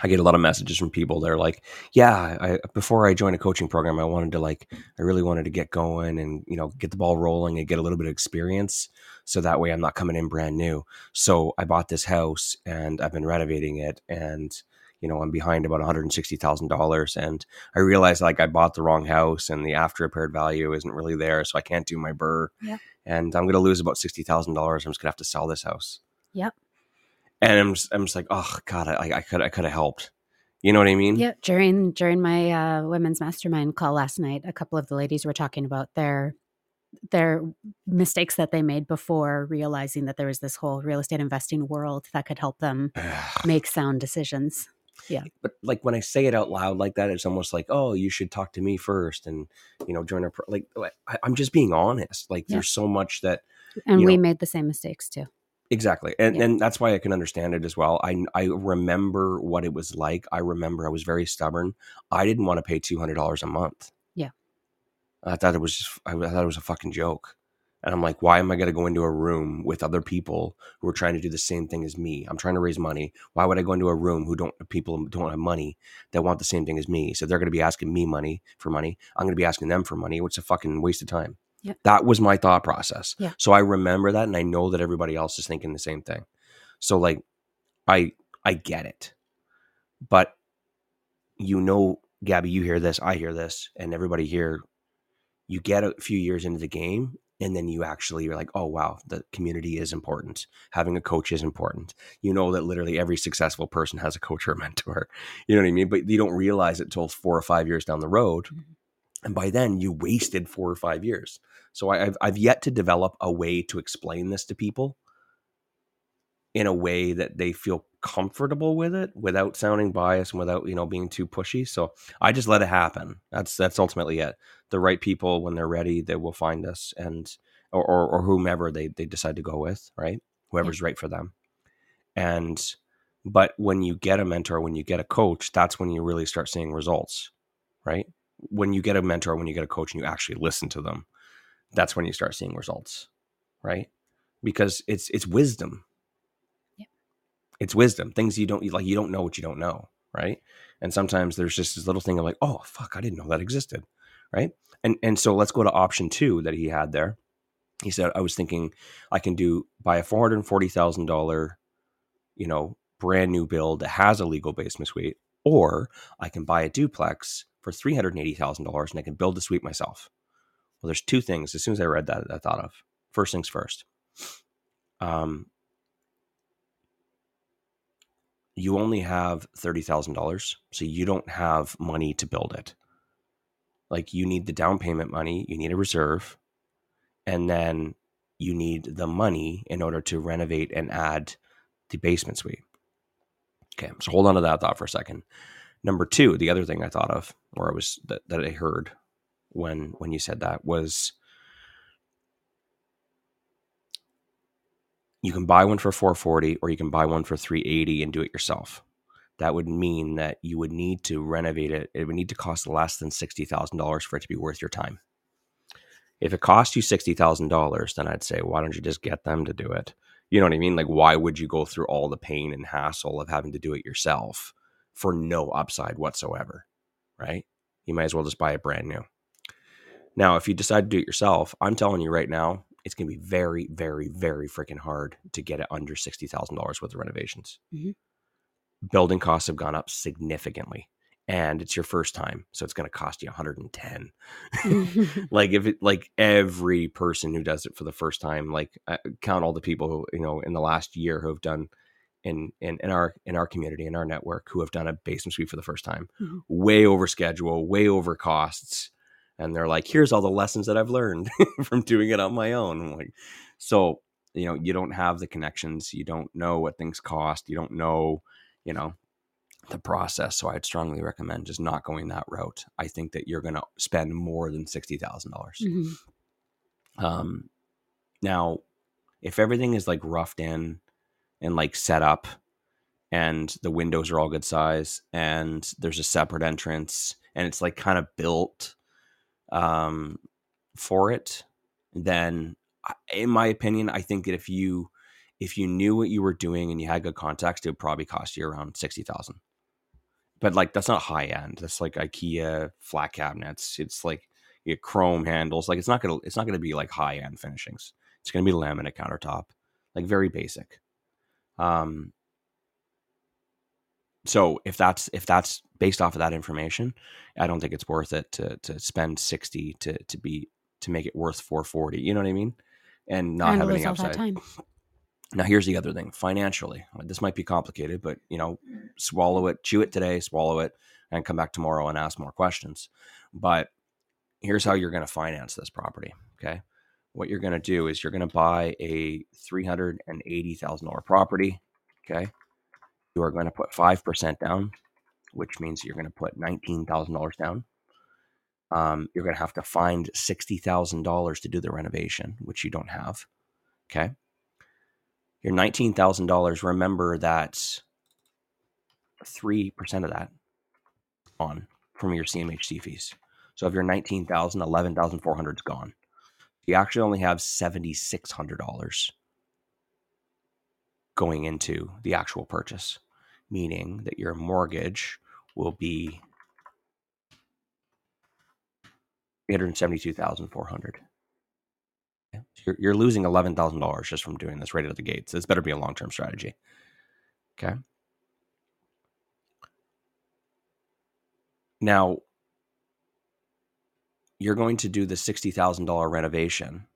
I get a lot of messages from people. They're like, "Yeah, I before I joined a coaching program, I wanted to like, I really wanted to get going and you know get the ball rolling and get a little bit of experience, so that way I'm not coming in brand new. So I bought this house and I've been renovating it and." You know, I'm behind about $160,000. And I realized like I bought the wrong house and the after repaired value isn't really there. So I can't do my BRRRR and I'm going to lose about sixty thousand dollars. I'm just going to have to sell this house. Yep. And I'm just, I'm just like, oh god, I, I could I could have helped. You know what I mean? Yeah, during during my uh, women's mastermind call last night, a couple of the ladies were talking about their their mistakes that they made before realizing that there was this whole real estate investing world that could help them make sound decisions. Yeah. But like when I say it out loud like that, it's almost like, oh, you should talk to me first, and you know, join a pro-. like. I, I'm just being honest. Like, Yeah. there's so much that And we know- made the same mistakes too. Exactly. And Yeah. and that's why I can understand it as well. I I remember what it was like. I remember I was very stubborn. I didn't want to pay $200 a month. Yeah. I thought it was just, I thought it was a fucking joke. And I'm like, why am I going to go into a room with other people who are trying to do the same thing as me? I'm trying to raise money. Why would I go into a room who don't people don't have money that want the same thing as me? So they're going to be asking me money for money. I'm going to be asking them for money, is a fucking waste of time. That was my thought process. Yeah. So I remember that and I know that everybody else is thinking the same thing. So like I I get it. But you know, Gabby, you hear this, I hear this, and everybody here, you get a few years into the game and then you actually you're like, oh wow, the community is important. Having a coach is important. You know that literally every successful person has a coach or a <laughs> mentor. You know what I mean? But you don't realize it till four or five years down the road. Mhm. And by then you wasted four or five years. So I, I've I've yet to develop a way to explain this to people in a way that they feel comfortable with it without sounding biased and without you know being too pushy. So i just let it happen. That's that's ultimately it. The right people when they're ready they will find us and or or, or whomever they they decide to go with right? Whoever's right for them. And but when you get a mentor when you get a coach that's when you really start seeing results right when you get a mentor when you get a coach and you actually listen to them that's when you start seeing results right? Because it's it's wisdom. Yeah. it's wisdom things you don't like you don't know what you don't know right? And sometimes there's just this little thing of like oh fuck i didn't know that existed right? And and so let's go to option two that he had there. He said i was thinking i can do buy a $440000 you know brand new build that has a legal basement suite or i can buy a duplex for $380000 and i can build the suite myself well there's two things as soon as i read that i thought of first things first um you only have $30,000, so you don't have money to build it. Like you need the down payment money, you need a reserve, and then you need the money in order to renovate and add the basement suite. Okay, so hold on to that thought for a second. Number two, the other thing I thought of, or I was that, that I heard when when you said that was you can buy one for 440 or you can buy one for 380 and do it yourself. That would mean that you would need to renovate it. It would need to cost less than $60000 for it to be worth your time. If it costs you $60000 then i'd say why don't you just get them to do it? You know what i mean? Like why would you go through all the pain and hassle of having to do it yourself for no upside whatsoever right you might as well just buy it brand new now if you decide to do it yourself i'm telling you right now it's going to be very, very, very freaking hard to get it under $60,000 worth of renovations. Mhm. Building costs have gone up significantly. and it's your first time so it's going to cost you 110 <laughs> <laughs> like if it like every person who does it for the first time like I count all the people who you know in the last year who have done in in, in our in our community in our network who have done a basement suite for the first time. Mhm. way over schedule way over costs. And they're like here's all the lessons that i've learned <laughs> from doing it on my own. I'm like so you know you don't have the connections. You don't know what things cost. You don't know you know the process. So i'd strongly recommend just not going that route. I think that you're going to spend more than $60000 Mhm. um now if everything is like roughed in and like set up and the windows are all good size and there's a separate entrance and it's like kind of built um for it then in my opinion i think that if you if you knew what you were doing and you had good context it would probably cost you around 60000 but like that's not high end that's like ikea flat cabinets it's like you chrome handles like it's not gonna it's not gonna be like high end finishings it's gonna be laminate countertop like very basic um so if that's if that's based off of that information i don't think it's worth it to to spend 60 to to be to make it worth 440 you know what i mean? And not and have any lose all that upside. time. <laughs> now here's the other thing financially this might be complicated but you know swallow it chew it today swallow it and come back tomorrow and ask more questions. But here's how you're going to finance this property okay what you're going to do is you're going to buy a $380000 property okay you are going to put 5% down which means you're going to put $19000 down um, you're going to have to find $60000 to do the renovation which you don't have okay your $19,000, remember that 3% of that on from your CMHC fees. So if you're 19,000, 11,400 is gone. You actually only have $7,600 going into the actual purchase, meaning that your mortgage will be 372,400. Okay. So You're, you're losing eleven thousand dollars just from doing this right out of the gates. This better be a long term strategy. Okay. Now you're going to do the sixty thousand dollar renovation.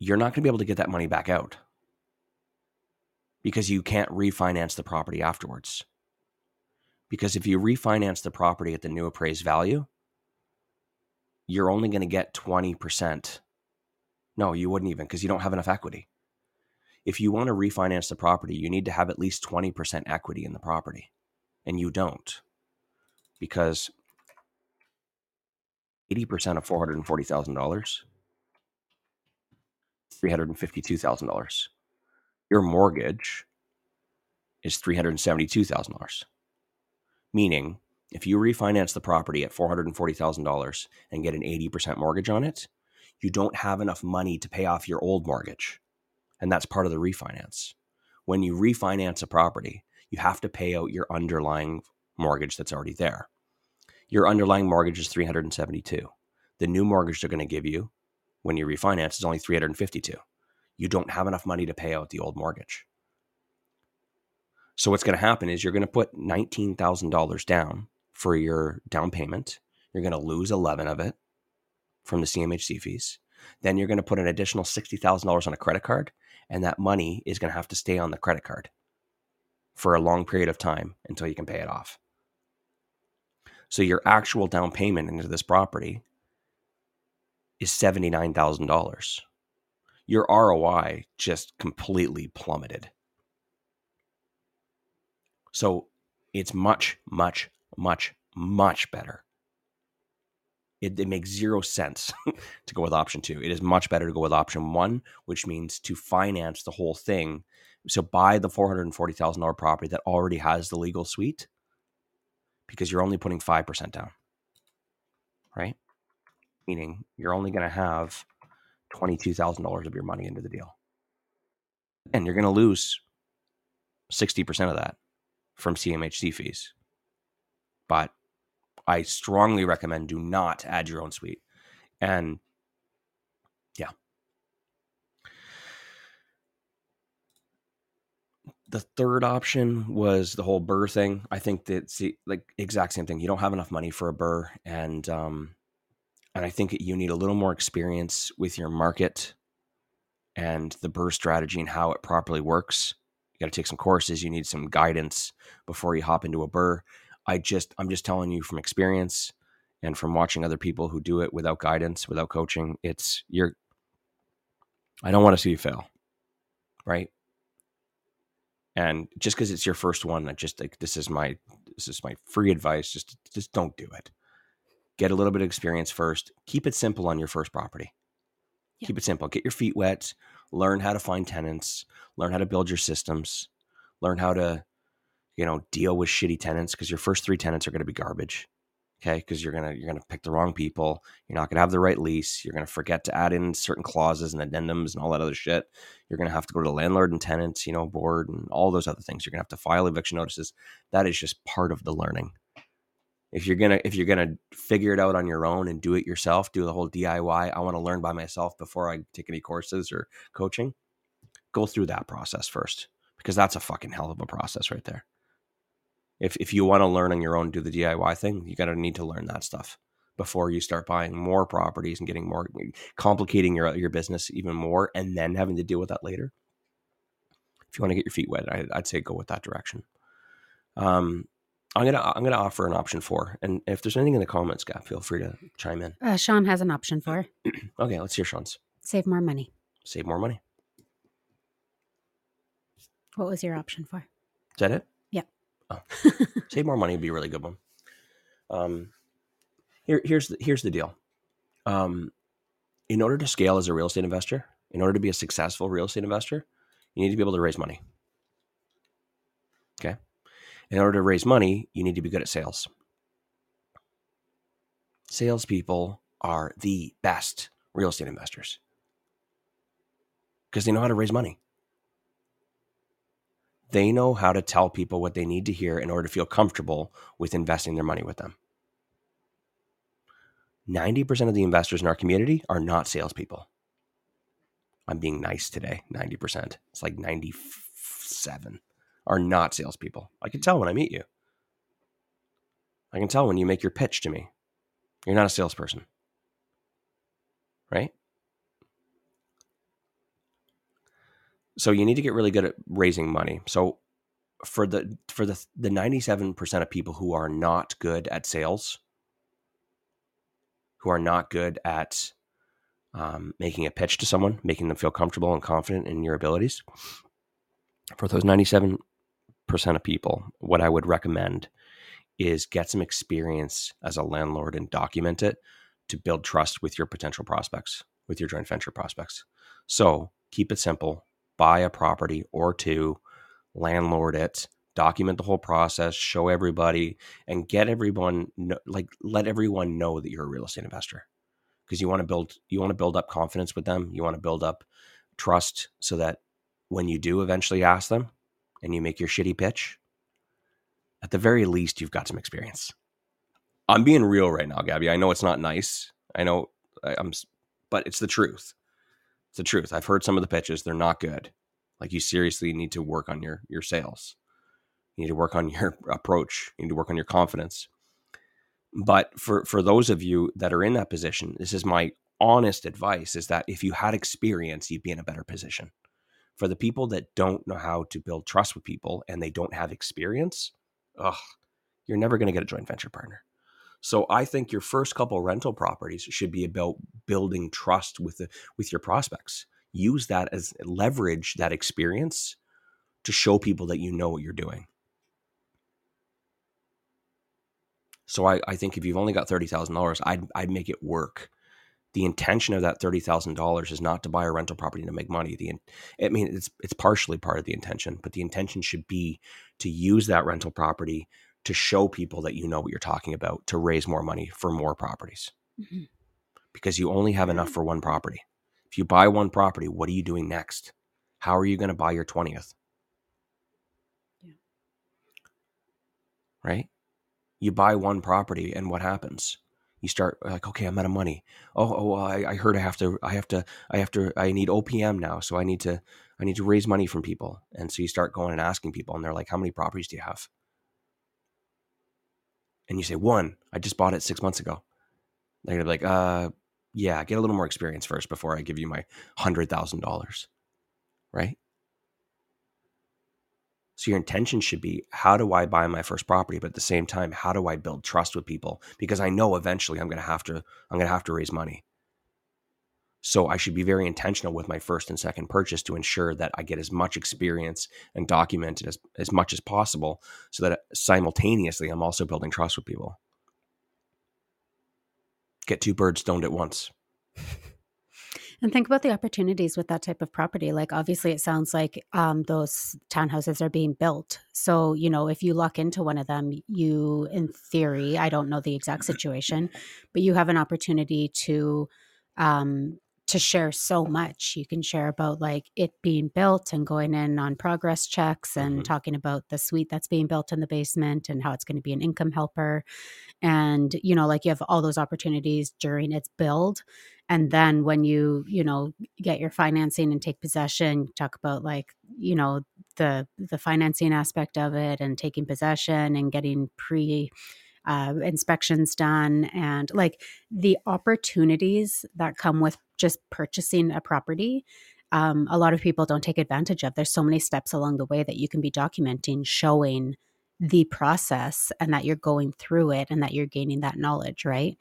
You're not going to be able to get that money back out because you can't refinance the property afterwards. Because if you refinance the property at the new appraised value, you're only going to get 20%. No, you wouldn't even because you don't have enough equity. If you want to refinance the property, you need to have at least 20% equity in the property. And you don't because 80% of $440,000, $352,000. Your mortgage is $372,000. Meaning, if you refinance the property at $440,000 and get an 80% mortgage on it, you don't have enough money to pay off your old mortgage. And that's part of the refinance. When you refinance a property, you have to pay out your underlying mortgage that's already there. Your underlying mortgage is 372. The new mortgage they're going to give you when you refinance is only 352. You don't have enough money to pay out the old mortgage. So what's going to happen is you're going to put $19,000 down for your down payment. You're going to lose 11 of it from the CMHC fees. Then you're going to put an additional $60,000 on a credit card and that money is going to have to stay on the credit card for a long period of time until you can pay it off. So your actual down payment into this property is $79,000. Your ROI just completely plummeted. So it's much, much, much, much better. It, it makes zero sense <laughs> to go with option two. It is much better to go with option one, which means to finance the whole thing. So buy the $440,000 property that already has the legal suite because you're only putting 5% down, right? Meaning you're only going to have $22,000 of your money into the deal. And you're going to lose 60% of that from CMHC fees. But I strongly recommend do not add your own suite. And yeah. The third option was the whole BRRRR thing. I think that's the like exact same thing. You don't have enough money for a BRRRR, and um, and I think you need a little more experience with your market and the BRRRR strategy and how it properly works. You got to take some courses. You need some guidance before you hop into a BRRRR. I just I'm just telling you from experience and from watching other people who do it without guidance, without coaching. It's you're. I don't want to see you fail, right? And just because it's your first one i just like this is my this is my free advice just just don't do it. Get a little bit of experience first keep it simple on your first property. Yeah. keep it simple get your feet wet learn how to find tenants learn how to build your systems learn how to you know deal with shitty tenants because your first three tenants are going to be garbage okay because you're gonna you're gonna pick the wrong people you're not gonna have the right lease you're gonna forget to add in certain clauses and addendums and all that other shit you're gonna have to go to the landlord and tenants you know board and all those other things you're gonna have to file eviction notices. That is just part of the learning. If you're gonna if you're gonna figure it out on your own and do it yourself do the whole diy i want to learn by myself before i take any courses or coaching go through that process first because that's a fucking hell of a process right there if if you want to learn on your own, do the DIY thing, you got to need to learn that stuff before you start buying more properties and getting more complicating your your business even more, and then having to deal with that later. If you want to get your feet wet, I, would say go with that direction. Um, I'm gonna I'm gonna offer an option four, and if there's anything in the comments, Gab, feel free to chime in. Uh, Sean has an option four. <clears throat> okay, let's hear Sean's. Save more money. Save more money. What was your option for? Is that it? Oh. <laughs> Save more money would be a really good one. Um, here, here's the, here's the deal. Um, in order to scale as a real estate investor, in order to be a successful real estate investor, you need to be able to raise money. Okay. In order to raise money, you need to be good at sales. Salespeople are the best real estate investors because they know how to raise money. They know how to tell people what they need to hear in order to feel comfortable with investing their money with them. 90% of the investors in our community are not salespeople. I'm being nice today. 90%. It's like 97 are not salespeople. I can tell when I meet you. I can tell when you make your pitch to me. You're not a salesperson. Right? So you need to get really good at raising money. So for the for the the 97% of people who are not good at sales, who are not good at um, making a pitch to someone, making them feel comfortable and confident in your abilities. For those 97% of people, what I would recommend is get some experience as a landlord and document it to build trust with your potential prospects, with your joint venture prospects. So keep it simple, buy a property or two, landlord it, document the whole process, show everybody, and get everyone like let everyone know that you're a real estate investor because you want to build you want to build up confidence with them. You want to build up trust so that when you do eventually ask them and you make your shitty pitch, at the very least you've got some experience. I'm being real right now, Gabby. I know it's not nice. I know I'm, but it's the truth. The truth. I've heard some of the pitches; they're not good. Like you seriously need to work on your your sales. You need to work on <laughs> your approach. You need to work on your confidence. But for for those of you that are in that position, this is my honest advice: is that if you had experience, you'd be in a better position. For the people that don't know how to build trust with people and they don't have experience, ugh, you're never going to get a joint venture partner. So I think your first couple rental properties should be about building trust with the, with your prospects. Use that as leverage that experience to show people that you know what you're doing. So I, I think if you've only got thirty thousand dollars, I'd I'd make it work. The intention of that thirty thousand dollars is not to buy a rental property to make money. The I mean it's it's partially part of the intention, but the intention should be to use that rental property to show people that you know what you're talking about to raise more money for more properties. Mm-hmm. Because you only have enough for one property. If you buy one property, what are you doing next? How are you going to buy your 20th? Yeah. Right? You buy one property and what happens? You start like, okay, I'm out of money. Oh, oh, I, I heard I have to, I have to, I have to, I need OPM now, so I need to, I need to raise money from people. And so you start going and asking people, and they're like, how many properties do you have? And you say one. I just bought it six months ago. They're gonna be like, uh, yeah, get a little more experience first before I give you my hundred thousand dollars, right? So your intention should be how do I buy my first property, but at the same time, how do I build trust with people? Because I know eventually I'm to have to I'm to have to raise money. So I should be very intentional with my first and second purchase to ensure that I get as much experience and document as, as much as possible so that simultaneously I'm also building trust with people. Get two birds stoned at once. <laughs> And think about the opportunities with that type of property. Like, obviously, it sounds like um, those townhouses are being built. So, you know, if you luck into one of them, you, in theory, I don't know the exact situation, but you have an opportunity to um, to share so much. You can share about like it being built and going in on progress checks and mm-hmm. talking about the suite that's being built in the basement and how it's going to be an income helper. And, you know, like you have all those opportunities during its build. And then when you, you know, get your financing and take possession, talk about like, you know, the the financing aspect of it and taking possession and getting pre uh, inspections done and like the opportunities that come with just purchasing a property um, a lot of people don't take advantage of. There's so many steps along the way that you can be documenting showing the process and that you're going through it and that you're gaining that knowledge right?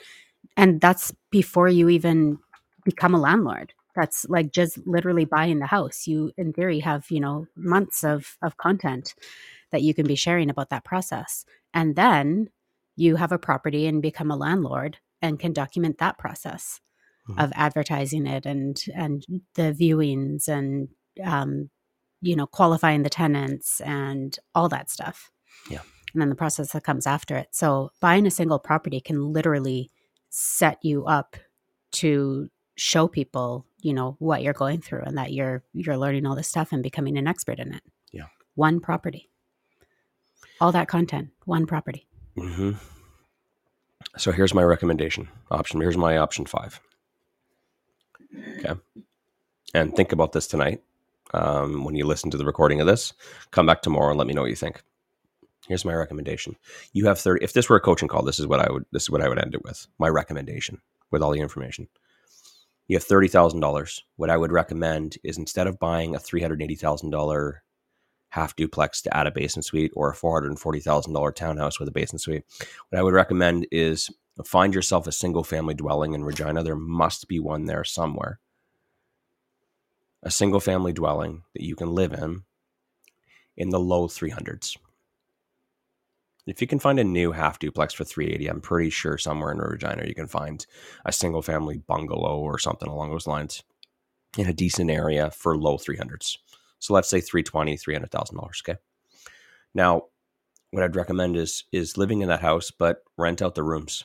And that's before you even become a landlord. That's like just literally buying the house. You in theory have you know months of of content that you can be sharing about that process. And then you have a property and become a landlord and can document that process mm-hmm. of advertising it and and the viewings and um, you know qualifying the tenants and all that stuff. Yeah. And then the process that comes after it. So buying a single property can literally set you up to show people you know what you're going through and that you're you're learning all this stuff and becoming an expert in it. Yeah. One property. All that content one property Mm-hmm. So here's my recommendation option. Here's my option five. Okay. And think about this tonight. Um, when you listen to the recording of this, come back tomorrow and let me know what you think. Here's my recommendation. You have 30 if this were a coaching call, this is what I would this is what I would end it with. My recommendation with all the information. You have $30,000. What I would recommend is instead of buying a $380,000 half duplex to add a basement suite or a $440,000 townhouse with a basement suite. What I would recommend is find yourself a single family dwelling in Regina. There must be one there somewhere. A single family dwelling that you can live in in the low 300s. If you can find a new half duplex for 380, I'm pretty sure somewhere in Regina you can find a single family bungalow or something along those lines in a decent area for low 300s. So let's say 320, $300,000. Okay. Now, what I'd recommend is is living in that house, but rent out the rooms.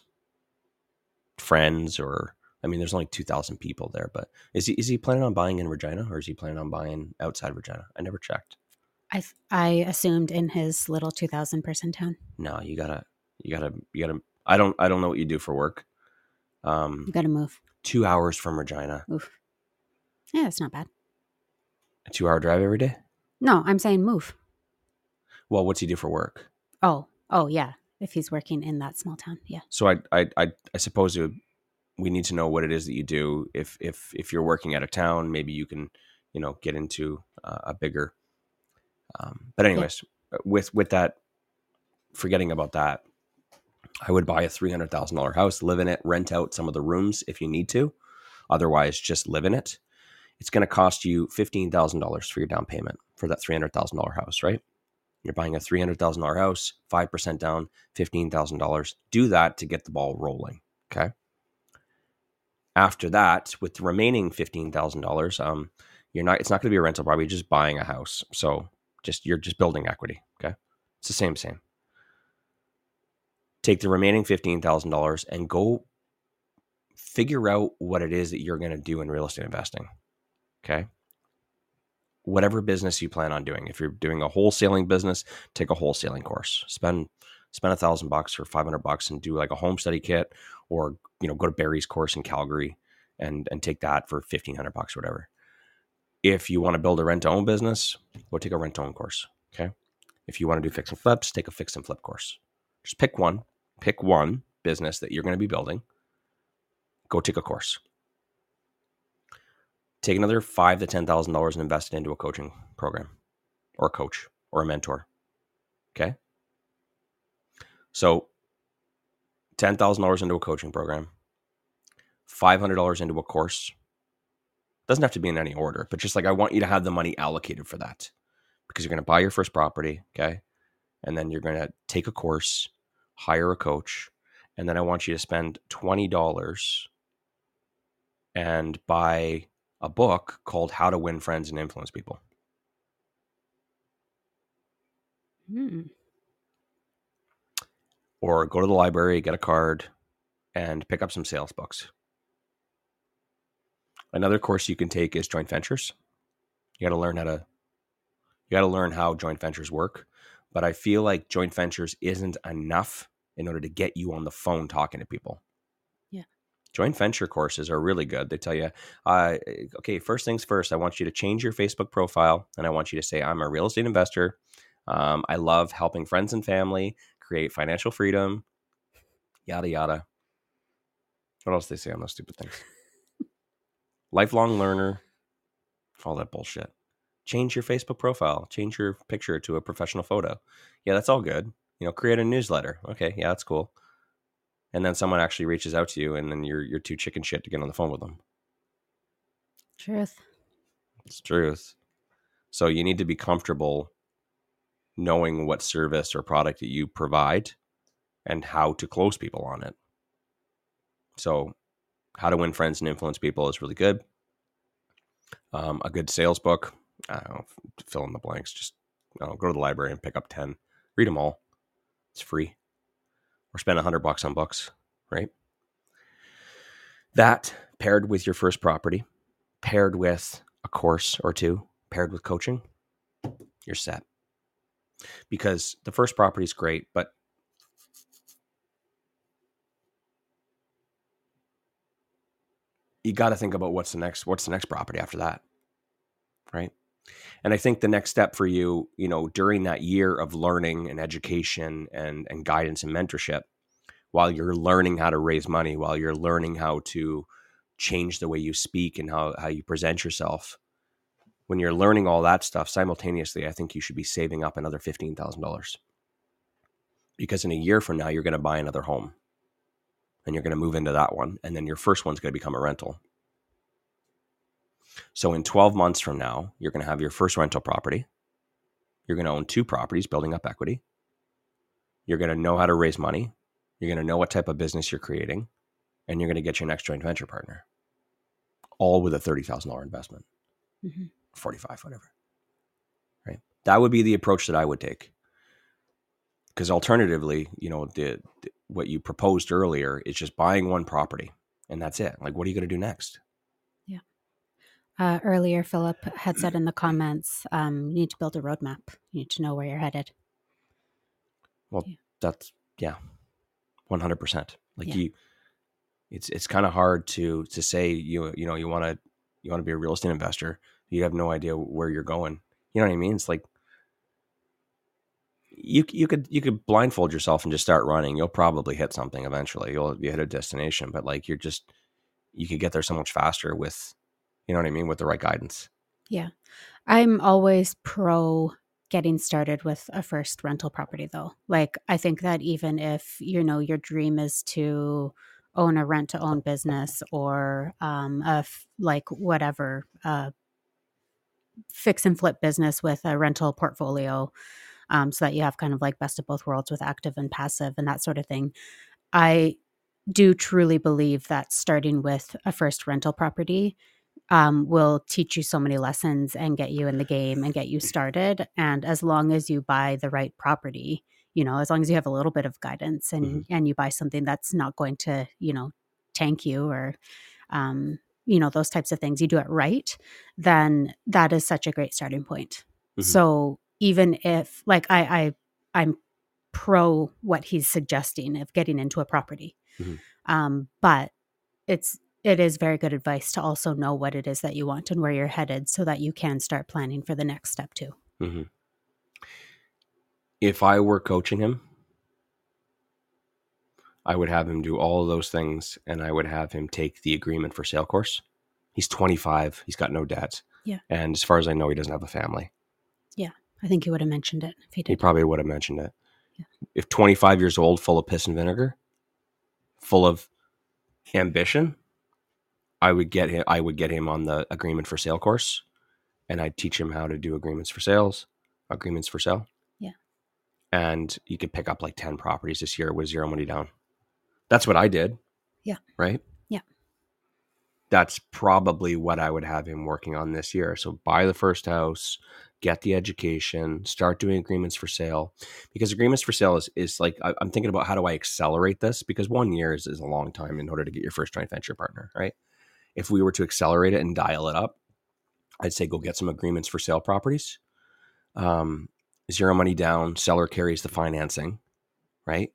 Friends or I mean, there's only two thousand people there, but is he is he planning on buying in Regina or is he planning on buying outside Regina? I never checked. I I assumed in his little two thousand person town. No, you gotta you gotta you gotta. I don't I don't know what you do for work. Um, you gotta move. Two hours from Regina. Oof. Yeah, that's not bad. A two hour drive every day? No, I'm saying move. Well, what's he do for work? Oh, oh yeah. If he's working in that small town, yeah. So I, I, I, I suppose it, we need to know what it is that you do. If, if, if you're working out of town, maybe you can, you know, get into uh, a bigger. Um, but anyways, yeah. with with that, forgetting about that, I would buy a three hundred thousand dollar house, live in it, rent out some of the rooms if you need to. Otherwise, just live in it it's going to cost you $15,000 for your down payment for that $300,000 house, right? You're buying a $300,000 house, 5% down, $15,000. Do that to get the ball rolling, okay? After that, with the remaining $15,000, um, you're not it's not going to be a rental property, just buying a house. So, just you're just building equity, okay? It's the same same. Take the remaining $15,000 and go figure out what it is that you're going to do in real estate investing. Okay. Whatever business you plan on doing, if you're doing a wholesaling business, take a wholesaling course. Spend spend a thousand bucks or 500 bucks and do like a home study kit or, you know, go to Barry's course in Calgary and, and take that for 1500 bucks or whatever. If you want to build a rent to own business, go take a rent to own course. Okay. If you want to do fix and flips, take a fix and flip course. Just pick one, pick one business that you're going to be building. Go take a course. Take another five to ten thousand dollars and invest it into a coaching program, or a coach, or a mentor. Okay. So, ten thousand dollars into a coaching program, five hundred dollars into a course. Doesn't have to be in any order, but just like I want you to have the money allocated for that because you're going to buy your first property, okay? And then you're going to take a course, hire a coach, and then I want you to spend $20 and buy a book called How to Win Friends and Influence People. Hmm. Or go to the library, get a card, and pick up some sales books. Another course you can take is joint ventures. You got to learn how to you got to learn how joint ventures work, but I feel like joint ventures isn't enough in order to get you on the phone talking to people. Joint venture courses are really good. They tell you, uh, okay, first things first, I want you to change your Facebook profile and I want you to say, I'm a real estate investor. Um, I love helping friends and family create financial freedom, yada, yada. What else do they say on those stupid things? Lifelong learner, all that bullshit change your Facebook profile, change your picture to a professional photo. Yeah, that's all good. You know, create a newsletter. Okay, yeah, that's cool. And then someone actually reaches out to you, and then you're you're too chicken shit to get on the phone with them. Truth. It's truth. So you need to be comfortable knowing what service or product that you provide and how to close people on it. So, how to win friends and influence people is really good. Um, a good sales book I don't know, fill in the blanks. Just know, go to the library and pick up 10, read them all. It's free. Or spend a hundred bucks on books, right? That paired with your first property, paired with a course or two, paired with coaching, you're set. Because the first property is great, but you got to think about what's the next what's the next property after that right and i think the next step for you you know during that year of learning and education and and guidance and mentorship while you're learning how to raise money while you're learning how to change the way you speak and how, how you present yourself when you're learning all that stuff simultaneously i think you should be saving up another $15000 because in a year from now you're going to buy another home and you're going to move into that one and then your first one's going to become a rental so in 12 months from now, you're going to have your first rental property. You're going to own two properties, building up equity. You're going to know how to raise money. You're going to know what type of business you're creating, and you're going to get your next joint venture partner, all with a $30,000 investment, mm-hmm. 45, whatever. Right. That would be the approach that I would take. Because alternatively, you know, the, the what you proposed earlier is just buying one property and that's it. Like, what are you going to do next? Uh, earlier, Philip had said in the comments, um, you need to build a roadmap. You need to know where you're headed. Well, yeah. that's yeah, one hundred percent. Like yeah. you, it's it's kind of hard to to say you you know you want to you want to be a real estate investor. You have no idea where you're going. You know what I mean? It's like you you could you could blindfold yourself and just start running. You'll probably hit something eventually. You'll you hit a destination, but like you're just you could get there so much faster with you know what I mean? With the right guidance. Yeah. I'm always pro getting started with a first rental property though. Like I think that even if, you know, your dream is to own a rent to own business or um a f- like whatever uh fix and flip business with a rental portfolio um so that you have kind of like best of both worlds with active and passive and that sort of thing. I do truly believe that starting with a first rental property um, will teach you so many lessons and get you in the game and get you started. And as long as you buy the right property, you know, as long as you have a little bit of guidance and mm-hmm. and you buy something that's not going to, you know, tank you or um, you know, those types of things, you do it right, then that is such a great starting point. Mm-hmm. So even if like I, I I'm pro what he's suggesting of getting into a property. Mhm. Um, but it's it is very good advice to also know what it is that you want and where you're headed so that you can start planning for the next step too. hmm If I were coaching him, I would have him do all of those things and I would have him take the agreement for sale course. He's 25, he's got no debt. Yeah. And as far as I know, he doesn't have a family. Yeah. I think he would have mentioned it if he did. He probably would have mentioned it. Yeah. If 25 years old, full of piss and vinegar, full of ambition, I would get him I would get him on the agreement for sale course and I'd teach him how to do agreements for sales, agreements for sale. Yeah. And you could pick up like 10 properties this year with zero money down. That's what I did. Yeah. Right? Yeah. That's probably what I would have him working on this year. So buy the first house, get the education, start doing agreements for sale. Because agreements for sale is, is like, I, I'm thinking about how do I accelerate this? Because one year is, is a long time in order to get your first joint venture partner, right? If we were to accelerate it and dial it up, I'd say go get some agreements for sale properties. Um, zero money down, seller carries the financing, right?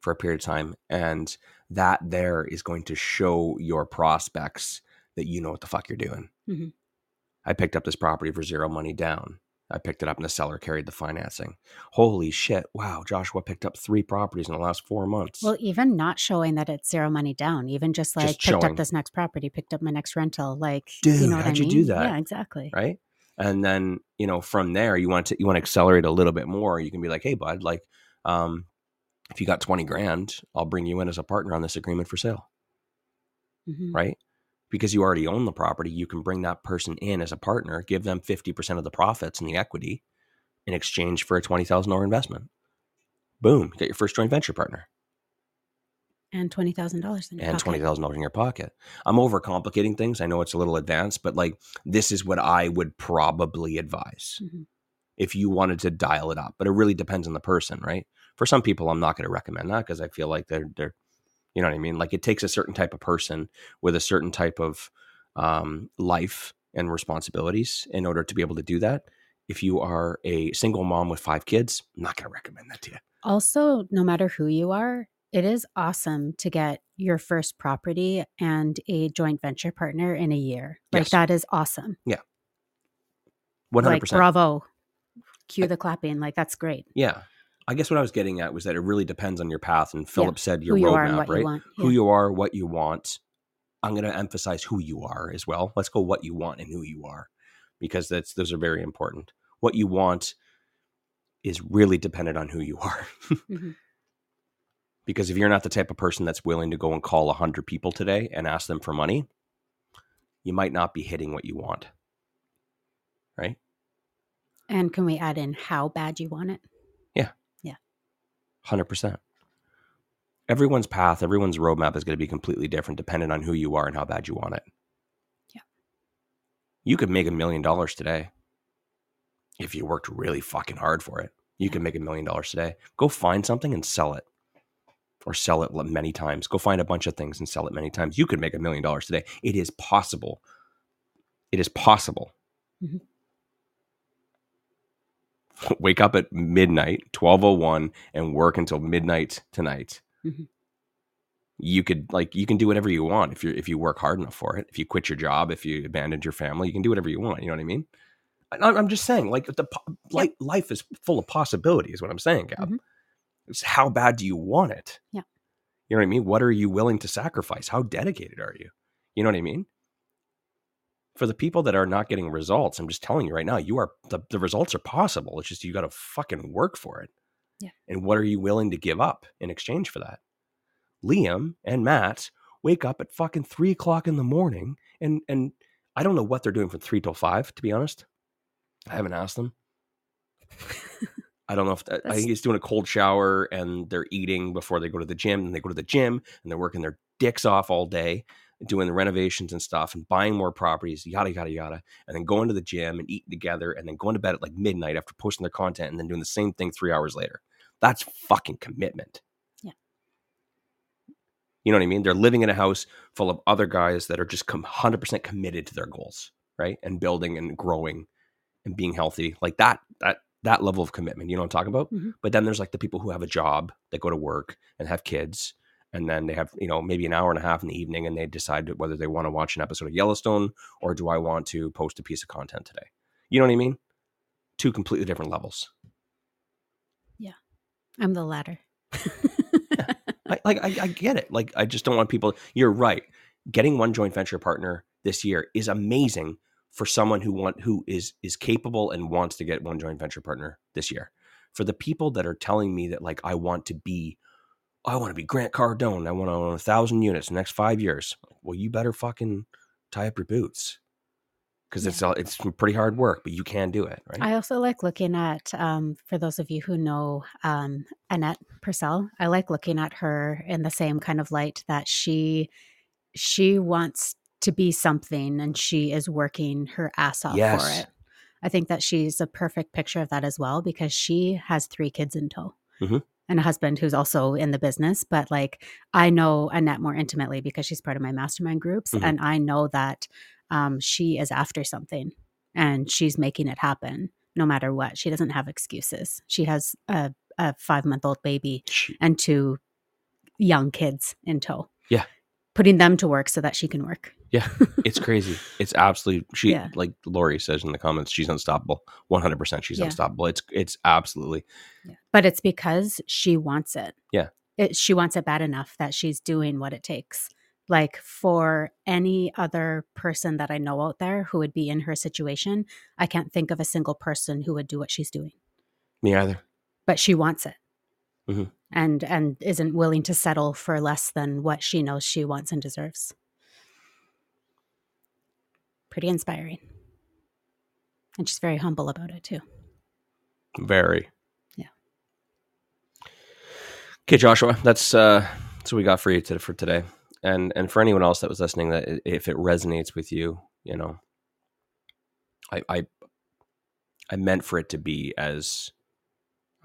For a period of time. And that there is going to show your prospects that you know what the fuck you're doing. Mhm. I picked up this property for zero money down. I picked it up and the seller carried the financing. Holy shit. Wow. Joshua picked up three properties in the last four months. Well, even not showing that it's zero money down, even just like Just picked showing. up this next property, picked up my next rental, like Dude, you know what how'd I you mean? do that? Yeah, exactly. right and then you know from there you want to you want to accelerate a little bit more you can be like hey bud like um if you got 20 grand i'll bring you in as a partner on this agreement for sale Mhm. right because you already own the property you can bring that person in as a partner give them 50% of the profits and the equity in exchange for a $20000 investment boom you got your first joint venture partner And twenty thousand dollars in your and pocket. twenty thousand dollars in your pocket. I'm overcomplicating things. I know it's a little advanced, but like this is what I would probably advise Mhm. if you wanted to dial it up. But it really depends on the person, right? For some people, I'm not going to recommend that because I feel like they're they're, you know what I mean. Like it takes a certain type of person with a certain type of um, life and responsibilities in order to be able to do that. If you are a single mom with five kids, I'm not going to recommend that to you. Also, no matter who you are, it is awesome to get your first property and a joint venture partner in a year. Like Yes. that is awesome. Yeah. One hundred Like percent. bravo. Cue the clapping. Like that's great. Yeah. I guess what I was getting at was that it really depends on your path. And Philip said your who you roadmap, what right? you want. Who you are, what you want. I'm going to emphasize who you are as well. Let's go what you want and who you are, because that's those are very important. What you want is really dependent on who you <laughs> are. Mhm. Because if you're not the type of person that's willing to go and call 100 people today and ask them for money, you might not be hitting what you want. Right? And can we add in how bad you want it? 100%. Everyone's path, everyone's roadmap is going to be completely different depending on who you are and how bad you want it. Yeah. You could make a million dollars today if you worked really fucking hard for it. You can make a million dollars today. Go find something and sell it. Or sell it many times. Go find a bunch of things and sell it many times. You could make a million dollars today. It is possible. It is possible. Mhm. <laughs> Wake up at midnight, 1201, and work until midnight tonight. Mhm. You could like you can do whatever you want if you if you work hard enough for it. If you quit your job, if you abandoned your family, you can do whatever you want. You know what I mean? I- I'm just saying, like the like life is full of possibilities. Is what I'm saying, Gab. Mhm. It's how bad do you want it? Yeah. You know what I mean? What are you willing to sacrifice? How dedicated are you? You know what I mean? For the people that are not getting results, I'm just telling you right now, you are the, the results are possible. It's just you got to fucking work for it. Yeah. And what are you willing to give up in exchange for that? Liam and Matt wake up at fucking three o'clock in the morning and and I don't know what they're doing from three till five, to be honest. I haven't asked them. <laughs> I don't know if uh, I think he's doing a cold shower and they're eating before they go to the gym. And they go to the gym and they're working their dicks off all day, doing the renovations and stuff and buying more properties, yada yada yada, and then going to the gym and eating together and then going to bed at like midnight after posting their content and then doing the same thing three hours later. That's fucking commitment. Yeah. You know what I mean? They're living in a house full of other guys that are just 100% committed to their goals, right? And building and growing and being healthy. Like that, that that level of commitment. You know what I'm talking about? Mhm. But then there's like the people who have a job that go to work and have kids, and then they have you know maybe an hour and a half in the evening, and they decide whether they want to watch an episode of Yellowstone or do I want to post a piece of content today. You know what I mean? Two completely different levels. Yeah. I'm the latter. <laughs> I, like I, I get it. Like I just don't want people. You're right. Getting one joint venture partner this year is amazing for someone who want who is is capable and wants to get one joint venture partner this year. For the people that are telling me that like I want to be, I want to be Grant Cardone. I want to own a thousand units the next five years. Well, you better fucking tie up your boots because it's all it's pretty hard work, but you can do it, right? I also like looking at, um, for those of you who know um, Annette Purcell, I like looking at her in the same kind of light that she she wants to be something and she is working her ass off for it. I think that she's a perfect picture of that as well because she has three kids in tow. Mhm. And a husband who's also in the business. But like, I know Annette more intimately because she's part of my mastermind groups. Mhm. And I know that um, she is after something and she's making it happen no matter what. She doesn't have excuses. She has a, a five month old baby She- and two young kids in tow. Yeah. Putting them to work so that she can work. Yeah, <laughs> it's crazy. It's absolutely she Yeah. like Lori says in the comments. She's unstoppable. One hundred percent. She's Yeah. unstoppable. It's it's absolutely But it's because she wants it. Yeah. It, she wants it bad enough that she's doing what it takes. Like for any other person that I know out there who would be in her situation, I can't think of a single person who would do what she's doing. me either. But she wants it. Mhm. And and isn't willing to settle for less than what she knows she wants and deserves. Pretty inspiring. And she's very humble about it too. Very. Yeah. Okay, Joshua. That's uh that's what we got for you to, for today. And and for anyone else that was listening, that if it resonates with you, you know, I I I meant for it to be as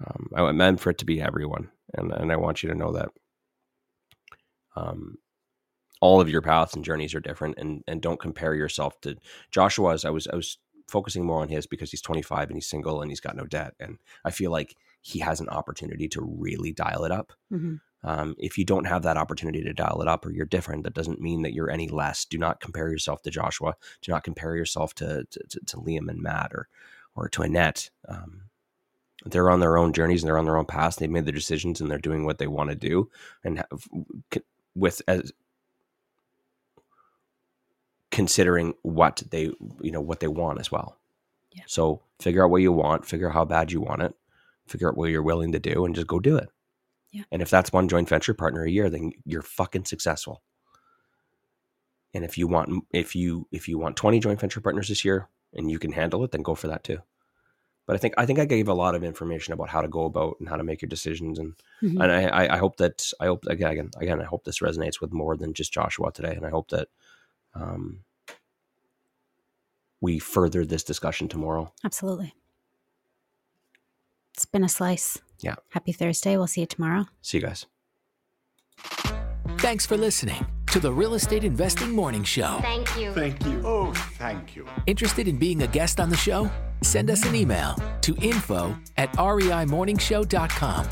um, I meant for it to be everyone, and and I want you to know that um, all of your paths and journeys are different, and and don't compare yourself to Joshua's. I was I was focusing more on his because he's 25 and he's single and he's got no debt, and I feel like he has an opportunity to really dial it up. Mhm. Um, if you don't have that opportunity to dial it up or you're different, that doesn't mean that you're any less. Do not compare yourself to Joshua. Do not compare yourself to to, to, to Liam and Matt or or to Annette. Um, they're on their own journeys and they're on their own paths. They've made their decisions and they're doing what they want to do, and have, with as considering what they you know what they want as well. Yeah. So figure out what you want, figure out how bad you want it, figure out what you're willing to do, and just go do it. Yeah. And if that's one joint venture partner a year, then you're fucking successful. And if you want if you if you want 20 joint venture partners this year and you can handle it, then go for that too. But I think I think I gave a lot of information about how to go about and how to make your decisions and Mhm. and I, I, I hope that I hope again again I hope this resonates with more than just Joshua today, and I hope that um, we further this discussion tomorrow. Absolutely. It's been a slice. Yeah. Happy Thursday. We'll see you tomorrow. See you guys. Thanks for listening to the Real Estate Investing Morning Show. Thank you. Thank you. Oh, thank you. Interested in being a guest on the show? Send us an email to info at reimorningshow.com.